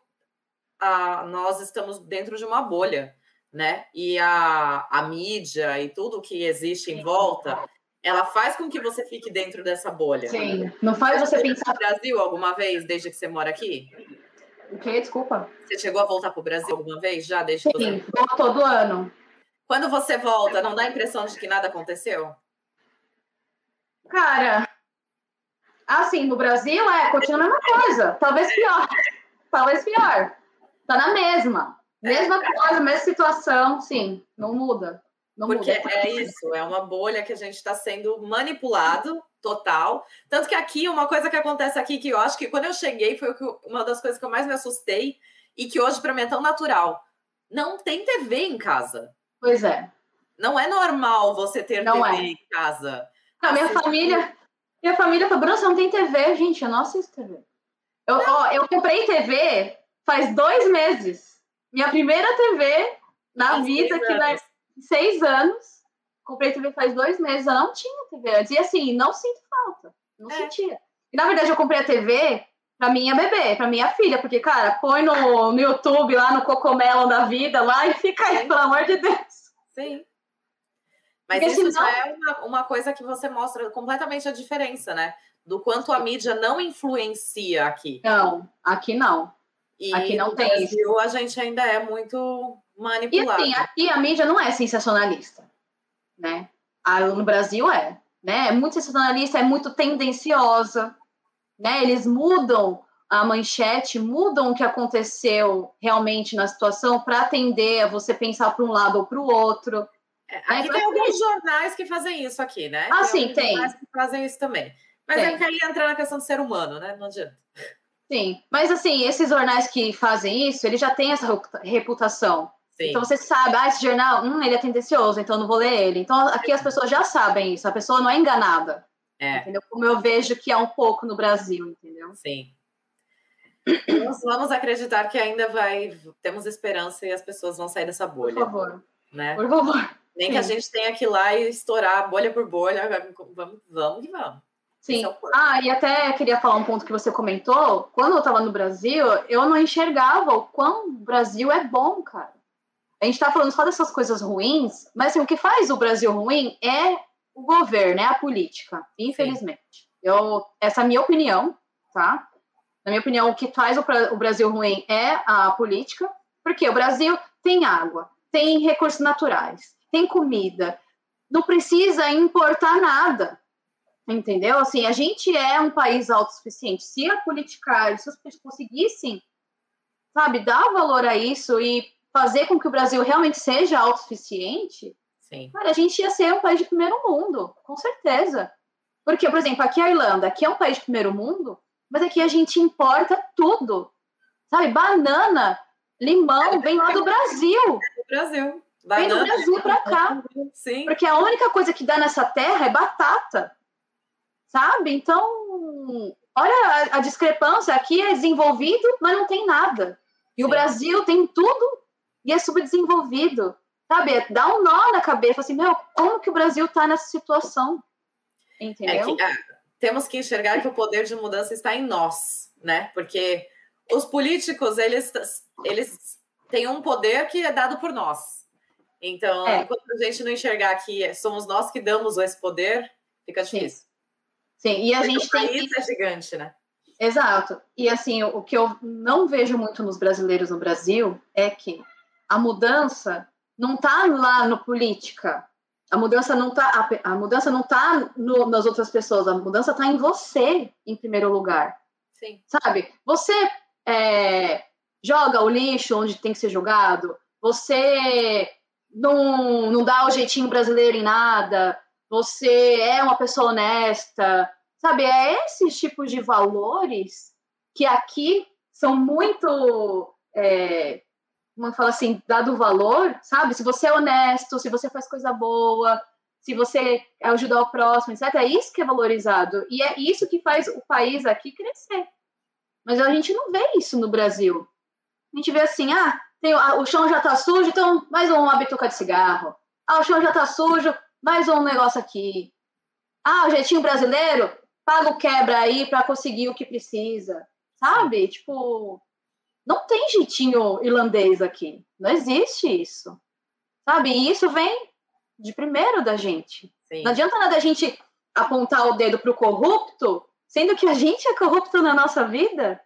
a, nós estamos dentro de uma bolha, né? E a, a mídia e tudo que existe em volta, ela faz com que você fique dentro dessa bolha. Sim, não faz você pensar. no Brasil alguma vez, desde que você mora aqui? O quê? Desculpa. Você chegou a voltar para o Brasil alguma vez já? Desde Sim, você... todo ano. Quando você volta, não dá a impressão de que nada aconteceu? Cara, assim, no Brasil é, continua a mesma coisa. Talvez pior. Talvez pior. Tá na mesma. Mesma coisa, mesma situação, sim. Não muda. Não Porque muda. é isso, é uma bolha que a gente está sendo manipulado total. Tanto que aqui, uma coisa que acontece aqui, que eu acho que quando eu cheguei foi uma das coisas que eu mais me assustei e que hoje para mim é tão natural. Não tem TV em casa. Pois é. Não é normal você ter não TV é. em casa. Não, minha família, minha família falou, Bruno, você não tem TV, gente, eu não assisto TV. Eu, ó, eu comprei TV faz dois meses. Minha primeira TV na vida, que vai seis anos. Comprei TV faz dois meses. Eu não tinha TV antes. E assim, não sinto falta. Não é. sentia. E na verdade, eu comprei a TV pra minha bebê, pra minha filha, porque, cara, põe no, no YouTube, lá no Cocomelo da vida, lá e fica aí, pelo amor de Deus. Sim. Mas porque isso senão... é uma, uma coisa que você mostra completamente a diferença, né? Do quanto a mídia não influencia aqui. Não, aqui não. E aqui não tem Brasil, isso. a gente ainda é muito manipulado. E assim, aqui a mídia não é sensacionalista, né? No Brasil é, né? É muito sensacionalista, é muito tendenciosa, né? Eles mudam a manchete, mudam o que aconteceu realmente na situação para atender a você pensar para um lado ou para o outro. É, aqui tem alguns jornais que fazem isso aqui, né? Ah, tem sim, tem. que fazem isso também. Mas tem. aí entra na questão do ser humano, né? Não adianta. Sim, mas assim, esses jornais que fazem isso, ele já tem essa reputação. Sim. Então você sabe, ah, esse jornal, hum, ele é tendencioso, então não vou ler ele. Então aqui as pessoas já sabem isso, a pessoa não é enganada. É. Entendeu? Como eu vejo que é um pouco no Brasil, entendeu? Sim. Nós vamos acreditar que ainda vai, temos esperança e as pessoas vão sair dessa bolha. Por favor. Né? Por favor. Nem Sim. que a gente tenha que ir lá e estourar bolha por bolha, vamos, vamos que vamos. Sim. É ah, e até queria falar um ponto que você comentou. Quando eu estava no Brasil, eu não enxergava o quão o Brasil é bom, cara. A gente está falando só dessas coisas ruins, mas assim, o que faz o Brasil ruim é o governo, é a política, infelizmente. Eu, essa é a minha opinião, tá? Na minha opinião, o que faz o, o Brasil ruim é a política, porque o Brasil tem água, tem recursos naturais, tem comida, não precisa importar nada. Entendeu? Assim, a gente é um país autossuficiente. Se a politicagem, se as pessoas conseguissem, sabe, dar valor a isso e fazer com que o Brasil realmente seja autossuficiente, Sim. cara, a gente ia ser um país de primeiro mundo, com certeza. Porque, por exemplo, aqui a Irlanda, aqui é um país de primeiro mundo, mas aqui a gente importa tudo. Sabe, banana, limão, vem lá do Brasil. do Brasil. Banana, vem do Brasil para cá. Sim. Porque a única coisa que dá nessa terra é batata sabe? Então, olha a, a discrepância. Aqui é desenvolvido, mas não tem nada. E o Brasil tem tudo e é subdesenvolvido. Sabe? Dá um nó na cabeça, assim, meu, como que o Brasil está nessa situação? Entendeu? É que, é, temos que enxergar que o poder de mudança está em nós, né? Porque os políticos, eles, eles têm um poder que é dado por nós. Então, é. enquanto a gente não enxergar que somos nós que damos esse poder, fica difícil. Sim, e a Porque gente tem. Isso é gigante, né? Exato. E assim, o que eu não vejo muito nos brasileiros no Brasil é que a mudança não está lá no política. A mudança não está a, a, mudança não tá no, nas outras pessoas, a mudança está em você em primeiro lugar. Sim. Sabe? Você é, joga o lixo onde tem que ser jogado, você não, não dá o jeitinho brasileiro em nada, você é uma pessoa honesta, sabe? É esses tipos de valores que aqui são muito, é, como fala assim, dado valor, sabe? Se você é honesto, se você faz coisa boa, se você ajudar o próximo, etc. É isso que é valorizado e é isso que faz o país aqui crescer. Mas a gente não vê isso no Brasil. A gente vê assim, ah, tem, ah, o chão já tá sujo, então mais uma bituca de cigarro. Ah, o chão já tá sujo, mais um negócio aqui. Ah, o jeitinho brasileiro, paga o quebra aí para conseguir o que precisa. Sabe? Tipo, não tem jeitinho irlandês aqui. Não existe isso. Sabe? E isso vem de primeiro da gente. Sim. Não adianta nada a gente apontar o dedo pro corrupto, sendo que a gente é corrupto na nossa vida,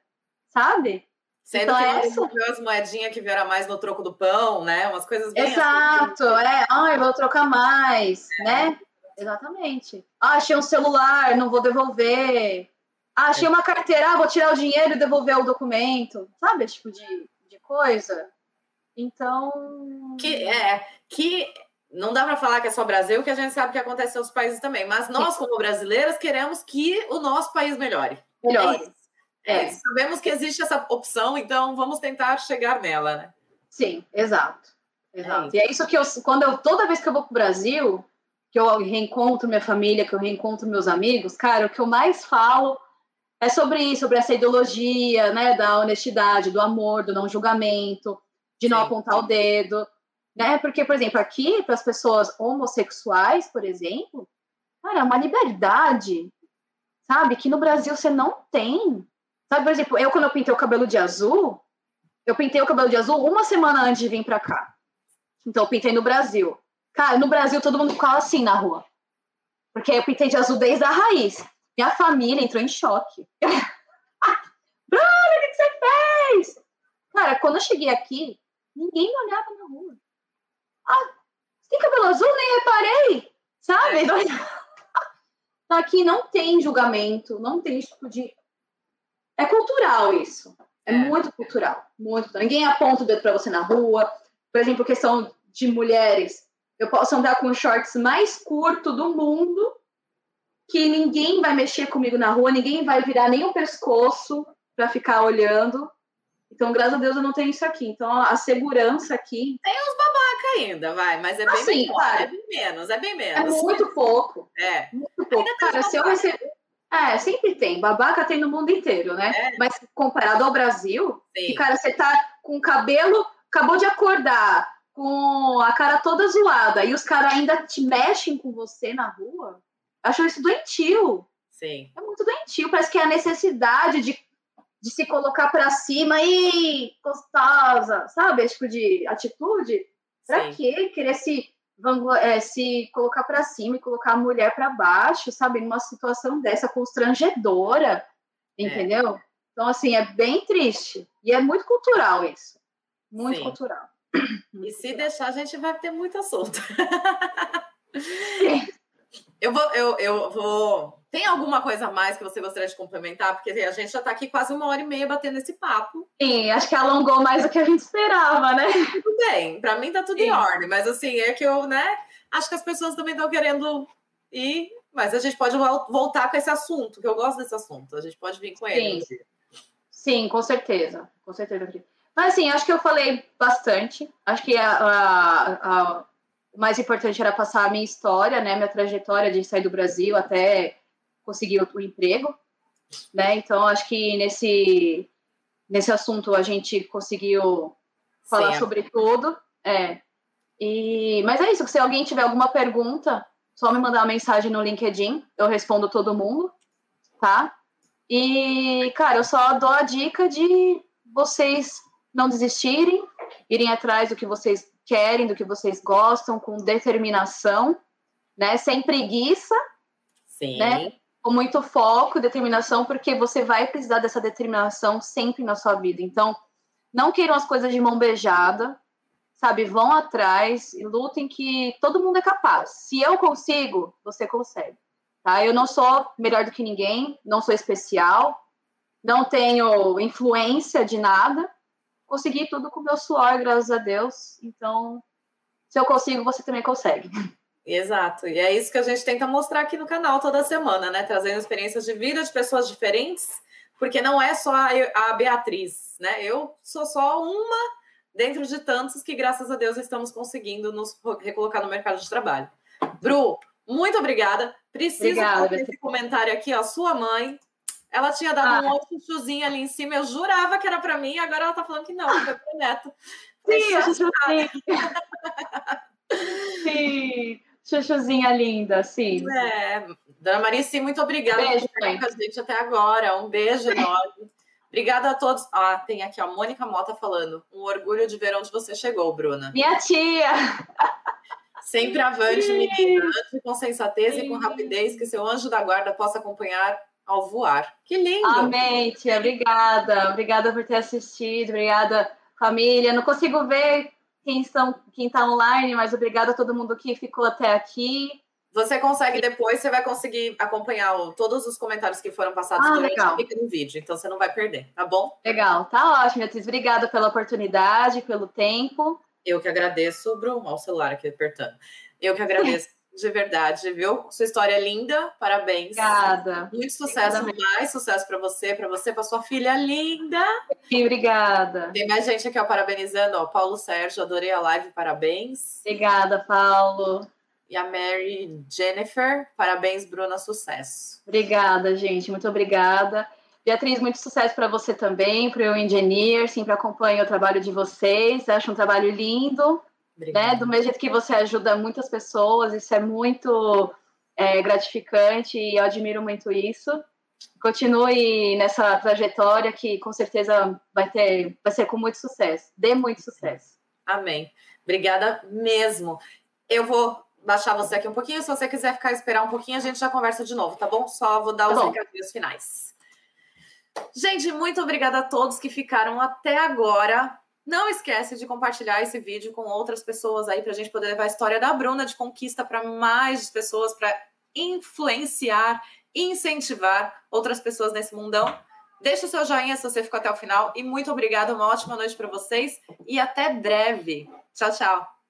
sabe? Sendo então, que essa... as moedinhas que vieram mais no troco do pão, né? Umas coisas bem assim. Exato, assim. é. Ai, vou trocar mais, é. né? Exatamente. Ah, achei um celular, não vou devolver. Ah, achei é. uma carteira, ah, vou tirar o dinheiro e devolver o documento. Sabe esse tipo de, de coisa? Então. Que é. Que não dá para falar que é só Brasil, que a gente sabe que acontece em outros países também. Mas nós, como brasileiras, queremos que o nosso país melhore. Melhore. É é, sabemos que existe essa opção, então vamos tentar chegar nela, né? Sim, exato. Exato. É e é isso que eu, quando eu, toda vez que eu vou para o Brasil, que eu reencontro minha família, que eu reencontro meus amigos, cara, o que eu mais falo é sobre isso, sobre essa ideologia, né, da honestidade, do amor, do não julgamento, de não Sim. apontar o dedo, né? Porque, por exemplo, aqui para as pessoas homossexuais, por exemplo, cara, é uma liberdade, sabe? Que no Brasil você não tem. Sabe, por exemplo, eu quando eu pintei o cabelo de azul, eu pintei o cabelo de azul uma semana antes de vir para cá. Então eu pintei no Brasil. Cara, no Brasil todo mundo ficava assim na rua. Porque eu pintei de azul desde a raiz. Minha família entrou em choque. Bruna, o que você fez? Cara, quando eu cheguei aqui, ninguém me olhava na rua. Ah, você tem cabelo azul? Nem reparei. Sabe? É. Então, aqui não tem julgamento, não tem tipo de. É cultural isso. É, é. muito cultural. Muito. Ninguém aponta o dedo para você na rua. Por exemplo, questão de mulheres. Eu posso andar com shorts mais curto do mundo que ninguém vai mexer comigo na rua, ninguém vai virar nem o pescoço para ficar olhando. Então, graças a Deus, eu não tenho isso aqui. Então, a segurança aqui. Tem uns babaca ainda, vai, mas é bem, assim, menor, claro, é bem menos, é bem menos. É muito pouco. É. Muito pouco. Cara, se eu receber. É, sempre tem. Babaca tem no mundo inteiro, né? É. Mas comparado ao Brasil, Sim. que, cara, você tá com o cabelo, acabou de acordar, com a cara toda zoada, e os caras ainda te mexem com você na rua. Acho isso doentio. Sim. É muito doentio. Parece que é a necessidade de, de se colocar para cima e gostosa, sabe? Esse tipo de atitude. Pra quê? Querer se, é, se colocar para cima e colocar a mulher para baixo, sabe? Numa situação dessa constrangedora, é. entendeu? É. Então, assim, é bem triste. E é muito cultural isso. Muito Sim. cultural. Muito e se cultural. deixar, a gente vai ter muito assunto. Sim. Eu vou, eu, eu vou. Tem alguma coisa a mais que você gostaria de complementar? Porque a gente já está aqui quase uma hora e meia batendo esse papo. Sim, acho que alongou mais do que a gente esperava, né? Tudo bem, para mim tá tudo Sim. em ordem, mas assim, é que eu, né? Acho que as pessoas também estão querendo ir, mas a gente pode voltar com esse assunto, que eu gosto desse assunto. A gente pode vir com ele. Sim, Sim com certeza. Com certeza. Mas assim, acho que eu falei bastante. Acho que a, a, a o mais importante era passar a minha história, né, minha trajetória de sair do Brasil até conseguir o emprego, né? Então acho que nesse nesse assunto a gente conseguiu falar Sim. sobre tudo, é. E mas é isso, se alguém tiver alguma pergunta, só me mandar uma mensagem no LinkedIn, eu respondo todo mundo, tá? E cara, eu só dou a dica de vocês não desistirem, irem atrás do que vocês querem, do que vocês gostam, com determinação, né? Sem preguiça, Sim. né? Com muito foco, determinação, porque você vai precisar dessa determinação sempre na sua vida. Então, não queiram as coisas de mão beijada, sabe? Vão atrás e lutem que todo mundo é capaz. Se eu consigo, você consegue. Tá? Eu não sou melhor do que ninguém, não sou especial, não tenho influência de nada, consegui tudo com meu suor, graças a Deus. Então, se eu consigo, você também consegue. Exato, e é isso que a gente tenta mostrar aqui no canal toda semana, né? Trazendo experiências de vida de pessoas diferentes, porque não é só a Beatriz, né? Eu sou só uma dentro de tantos que, graças a Deus, estamos conseguindo nos recolocar no mercado de trabalho. Bru, muito obrigada. Preciso fazer esse comentário aqui, ó. Sua mãe ela tinha dado ah. um outro chuchuzinho ali em cima, eu jurava que era para mim, agora ela tá falando que não, que foi pro neto. Sim, a chuchuzinha. sim, chuchuzinha linda, sim. É, Dona Maria, sim, muito obrigada beijo, por estar com a gente até agora. Um beijo enorme. Obrigada a todos. Ah, tem aqui a Mônica Mota falando. Um orgulho de ver onde você chegou, Bruna. Minha tia! Sempre avante, menina, com sensatez Sim. e com rapidez, que seu anjo da guarda possa acompanhar ao voar. Que lindo! Amém, tia. Obrigada. Obrigada por ter assistido. Obrigada, família. Não consigo ver quem estão, quem está online, mas obrigada a todo mundo que ficou até aqui. Você consegue depois, você vai conseguir acompanhar o, todos os comentários que foram passados ah, durante legal. no vídeo, então você não vai perder, tá bom? Legal, tá ótimo, Beatriz. Obrigada pela oportunidade, pelo tempo. Eu que agradeço, Bruno, ao celular aqui apertando. Eu que agradeço de verdade, viu? Sua história é linda, parabéns. Obrigada. Muito sucesso, obrigada. mais sucesso para você, para você, para sua filha linda. Sim, obrigada. Tem mais gente aqui, ó, parabenizando, ó, Paulo Sérgio, adorei a live, parabéns. Obrigada, Paulo. E a Mary Jennifer, parabéns, Bruna, sucesso. Obrigada, gente, muito obrigada. Beatriz, muito sucesso para você também, para o Engineer, sempre acompanho o trabalho de vocês, acho um trabalho lindo, né? Do mesmo jeito que você ajuda muitas pessoas, isso é muito é, gratificante e eu admiro muito isso. Continue nessa trajetória que com certeza vai ter, vai ser com muito sucesso. Dê muito sucesso. Amém. Obrigada mesmo. Eu vou baixar você aqui um pouquinho. Se você quiser ficar esperar um pouquinho, a gente já conversa de novo, tá bom? Só vou dar os tá recadinhos finais. Gente, muito obrigada a todos que ficaram até agora. Não esquece de compartilhar esse vídeo com outras pessoas aí para a gente poder levar a história da Bruna de conquista para mais pessoas, para influenciar, incentivar outras pessoas nesse mundão. Deixa o seu joinha se você ficou até o final e muito obrigada, uma ótima noite para vocês e até breve. Tchau, tchau.